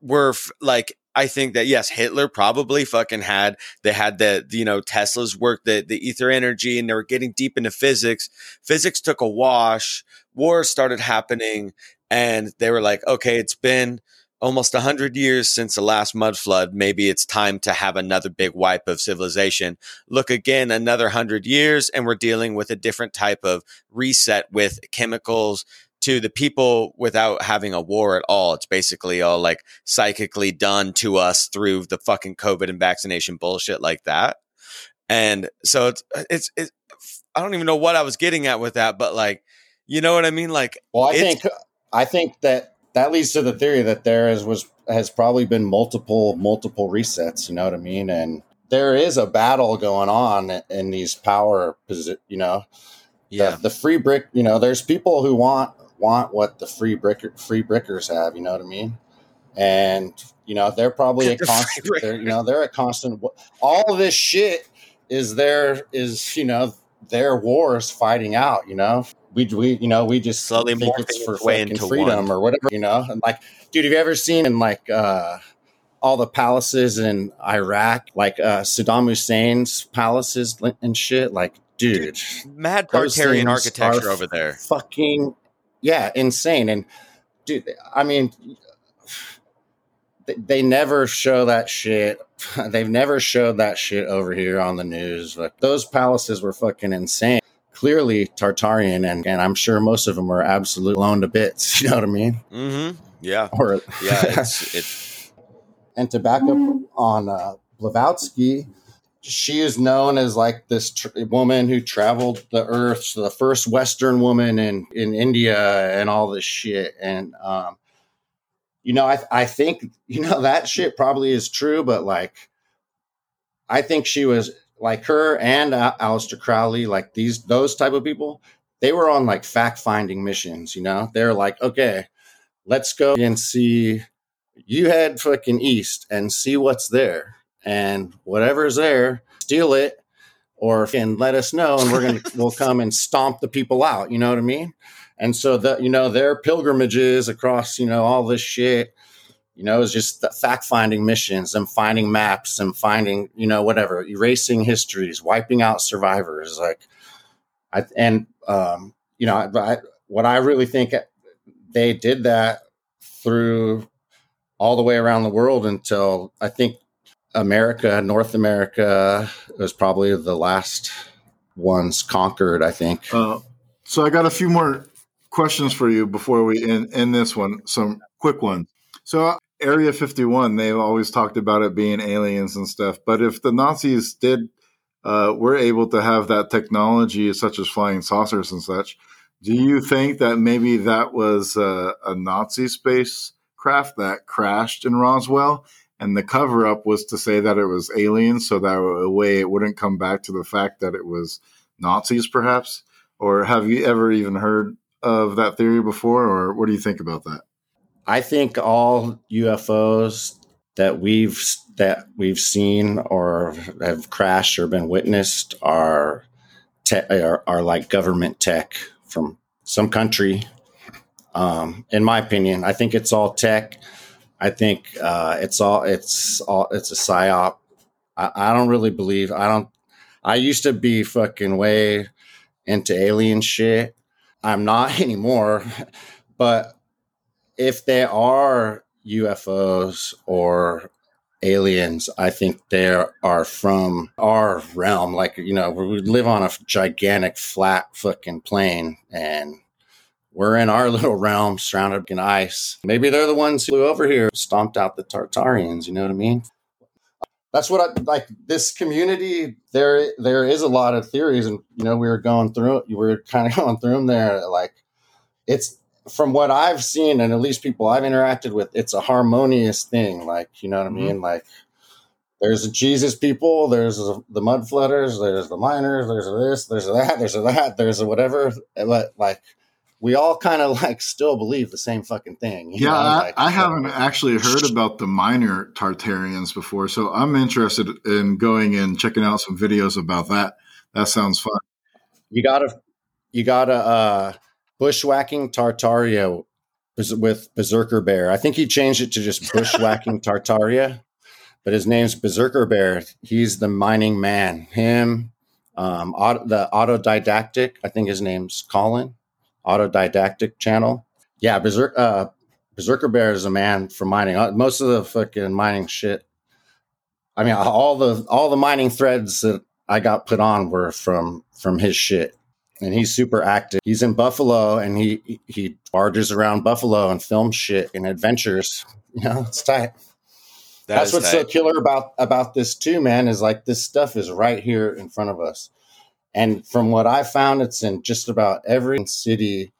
were f- like I think that yes, Hitler probably fucking had they had the you know Tesla's work the the ether energy and they were getting deep into physics. Physics took a wash. Wars started happening, and they were like, okay, it's been almost a hundred years since the last mud flood. Maybe it's time to have another big wipe of civilization. Look again, another hundred years, and we're dealing with a different type of reset with chemicals to the people without having a war at all. It's basically all like psychically done to us through the fucking COVID and vaccination bullshit like that. And so it's, uh, it's, it's, I don't even know what I was getting at with that, but like, you know what I mean? Like, Well, I think I think that that leads to the theory that there is was has probably been multiple multiple resets. You know what I mean? And there is a battle going on in these power posi- You know, yeah, the, the free brick. You know, there's people who want want what the free bricker free brickers have. You know what I mean? and you know they're probably [laughs] a constant. They're, you know they're a constant. All of this shit is there is you know their wars fighting out. You know we we you know we just slowly think it's for fucking freedom one. or whatever. You know, and like dude, have you ever seen in like uh all the palaces in Iraq, like uh Saddam Hussein's palaces and shit? Like, dude, dude mad Tartarian architecture over there. Fucking yeah, insane. And dude, I mean, they, never show that shit. [laughs] They've never showed that shit over here on the news. Like those palaces were fucking insane clearly Tartarian, and, and I'm sure most of them are absolutely blown to bits. [laughs] You know what I mean? Mm-hmm. Yeah. Or yeah, it's, [laughs] it's and to back up on uh, Blavatsky, she is known as like this tr- woman who traveled the earth, so the first Western woman in in India, and all this shit. And um, you know, I I think you know that shit probably is true, but like, I think she was like her and uh, Aleister Crowley, like these those type of people, they were on like fact finding missions. You know, they're like, okay, let's go and see. You head fucking east and see what's there, and whatever's there, steal it, or can let us know, and we're gonna [laughs] we'll come and stomp the people out. You know what I mean? And so the you know their pilgrimages across you know all this shit you know, it's just fact finding missions and finding maps and finding, you know, whatever, erasing histories, wiping out survivors. Like, I, and, um, you know, I, what I really think they did that through all the way around the world until I think America, North America was probably the last ones conquered, I think. Uh, so I got a few more questions for you before we end, end this one. Some quick ones. So Area 51, they've always talked about it being aliens and stuff. But if the Nazis did, uh, were able to have that technology, such as flying saucers and such, do you think that maybe that was a, a Nazi spacecraft that crashed in Roswell? And the cover up was to say that it was aliens, so that way it wouldn't come back to the fact that it was Nazis, perhaps? Or have you ever even heard of that theory before? Or what do you think about that? I think all UFOs that we've that we've seen or have crashed or been witnessed are te- are, are like government tech from some country. Um, in my opinion, I think it's all tech. I think uh, it's all it's all it's a psyop. I, I don't really believe. I don't. I used to be fucking way into alien shit. I'm not [laughs] anymore, but if they are UFOs or aliens, I think they are from our realm. Like, you know, we live on a gigantic flat fucking plane and we're in our [laughs] little realm surrounded in ice. Maybe they're the ones who flew over here, stomped out the Tartarians. You know what I mean? That's what I like. This community, there, there is a lot of theories, and you know, we were going through. We were kind of [laughs] going through them there. Like, it's from what I've seen, and at least people I've interacted with, it's a harmonious thing. Like, you know what mm-hmm. I mean? Like, there's Jesus people, there's the mud flooders, there's the miners, there's a this, there's that, there's a that, there's a whatever. But like, we all kind of [laughs] like still believe the same fucking thing. yeah, know? I, like, I haven't actually heard about the minor Tartarians before, so I'm interested in going and checking out some videos about that. That sounds fun. You gotta, you gotta. uh bushwhacking Tartaria with Berserker Bear. I think he changed it to just [laughs] bushwhacking Tartaria, but his name's Berserker Bear. He's the mining man. Him, um, auto, the autodidactic. I think his name's Colin. Autodidactic channel. Yeah, Berserk, uh, Berserker Bear is a man for mining. Uh, most of the fucking mining shit. I mean, all the all the mining threads that I got put on were from from his shit and he's super active. He's in Buffalo and he he barges around Buffalo and films shit and adventures. You know, it's tight. That That's what's tight. so killer about about this too, man. Is like this stuff is right here in front of us, and from what I found, it's in just about every city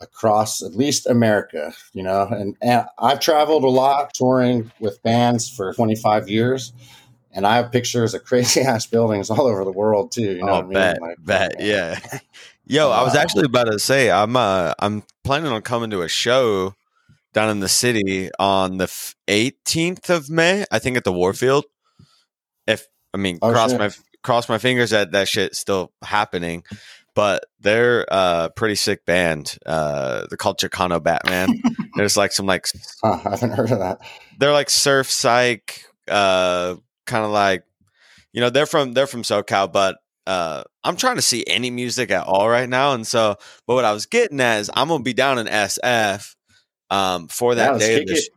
across at least America. You know, and, and I've traveled a lot touring with bands for 25 years and I have pictures of crazy [laughs] ass buildings all over the world too. You know, oh, bet, I mean? like, bet, yeah. [laughs] Yo, I was actually about to say I'm uh, I'm planning on coming to a show down in the city on the f- 18th of May, I think at the Warfield. If I mean, Oh, cross shit. my cross my fingers that that shit's still happening. But they're a pretty sick band. Uh, they're called Chicano Batman. [laughs] There's like some like Huh, I haven't heard of that. they're like surf psych, uh, kind of like you know they're from they're from SoCal, but uh, I'm trying to see any music at all right now, and so but what I was getting at is I'm gonna be down in SF um, for that let's day, of the sh-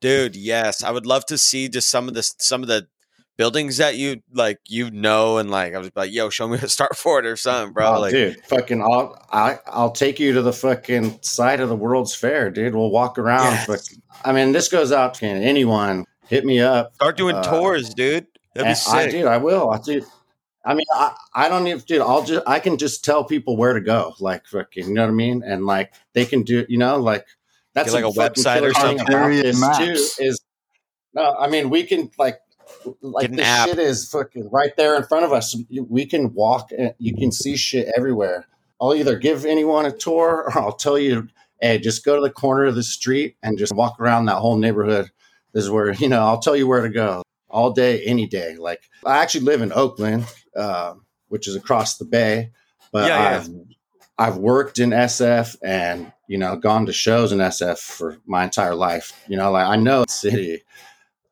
dude. Yes, I would love to see just some of the some of the buildings that you like you know and like I was like yo show me a start for it or something bro Oh, like dude, fucking, I'll I, I'll take you to the fucking site of the World's Fair, dude. We'll walk around. Yes. Fuck- I mean, this goes out to anyone. Hit me up. start doing uh, tours dude that'd be And I sick do. I will. I do. I mean, I, I don't even, dude. I'll just, I can just tell people where to go, like fucking, you know what I mean, and like they can do, you know, like that's Get, like, a website or something. about this, maps. too, is no, I mean, we can like, like this app. shit is fucking right there in front of us. We can walk, and you can see shit everywhere. I'll either give anyone a tour, or I'll tell you, hey, just go to the corner of the street and just walk around that whole neighborhood. This is where you know. I'll tell you where to go all day, any day. Like I actually live in Oakland, uh, which is across the bay, but Yeah, yeah. I've I've worked in SF and you know gone to shows in SF for my entire life. You know, like I know the city.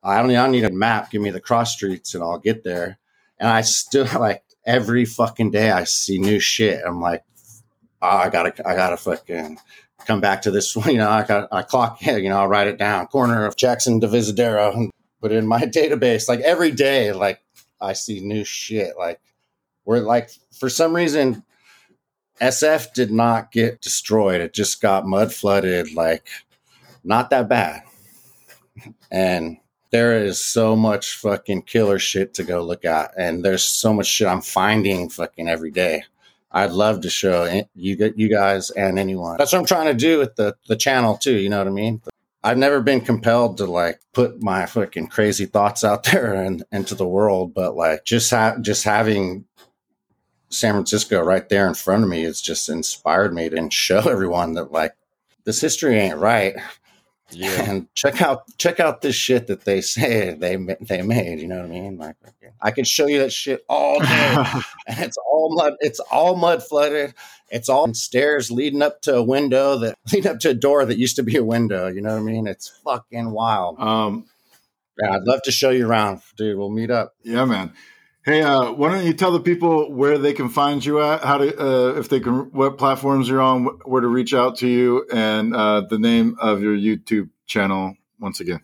I don't, I don't need a map. Give me the cross streets and I'll get there. And I still [laughs] like every fucking day I see new shit. I'm like, oh, I gotta, I gotta fucking come back to this [laughs] one. You know, I got, I clock. [laughs] You know, I'll write it down. Corner of Jackson Divisadero and put it in my database. Like every day, like I see new shit. Like we're like for some reason. SF did not get destroyed. It just got mud flooded. Like, not that bad. And there is so much fucking killer shit to go look at. And there's so much shit I'm finding fucking every day. I'd love to show you you guys and anyone. That's what I'm trying to do with the the channel too. You know what I mean? I've never been compelled to like put my fucking crazy thoughts out [laughs] there and into the world, but like just ha- just having San Francisco right there in front of me has just inspired me to show [laughs] everyone that like this history ain't right yeah and check out check out this shit that they say they they made. You know what I mean? Like I could show you that shit all day, [laughs] and it's all mud. It's all mud flooded. It's all stairs leading up to a window that [laughs] lead up to a door that used to be a window. You know what I mean? It's fucking wild. um, Yeah, I'd love to show you around, dude. We'll meet up. yeah, man. Hey, uh, why don't you tell the people where they can find you at, how to, uh, if they can, what platforms you're on, wh- where to reach out to you, and uh, the name of your YouTube channel once again.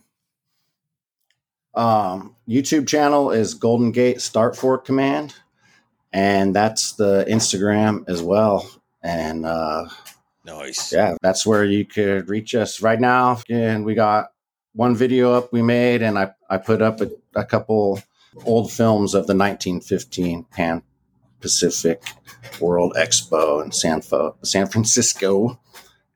Um, YouTube channel is Golden Gate Starfort Command, and that's the Instagram as well. And uh, nice yeah, that's where you could reach us right now. And we got one video up we made, and I, I put up a, a couple old films of the 1915 Pan Pacific World Expo in San, Fo- San Francisco.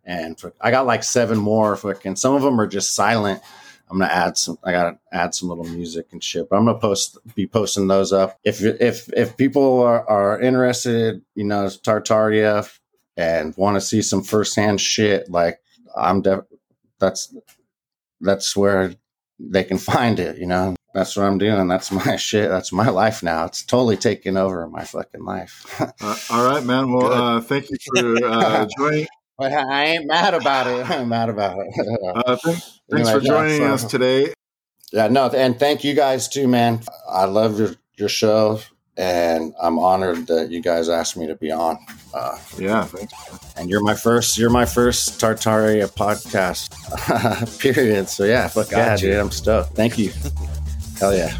And for, I got like seven more. Fucking some of them are just silent. I'm gonna add some. I gotta add some little music and shit. But I'm gonna post, be posting those up. If if if people are, are interested, you know, Tartaria and want to see some firsthand shit, like I'm def- that's that's where they can [laughs] find it. You know, that's what I'm doing. That's my [laughs] shit. That's my life now. It's totally taken over my fucking life. [laughs] Uh, all right, man. Well, uh, thank you for uh, [laughs] joining. but I ain't mad about it. I'm mad about it. Uh, th- thanks Anyway, for joining yeah, us today. Yeah, no, and thank you guys too, man. I love your your show, and I'm honored that you guys asked me to be on. Uh, Yeah, thanks. and you're my first, you're my first Tartaria podcast, period. So yeah, fuck yeah, Gotcha. dude, I'm stoked. Thank you. Hell yeah.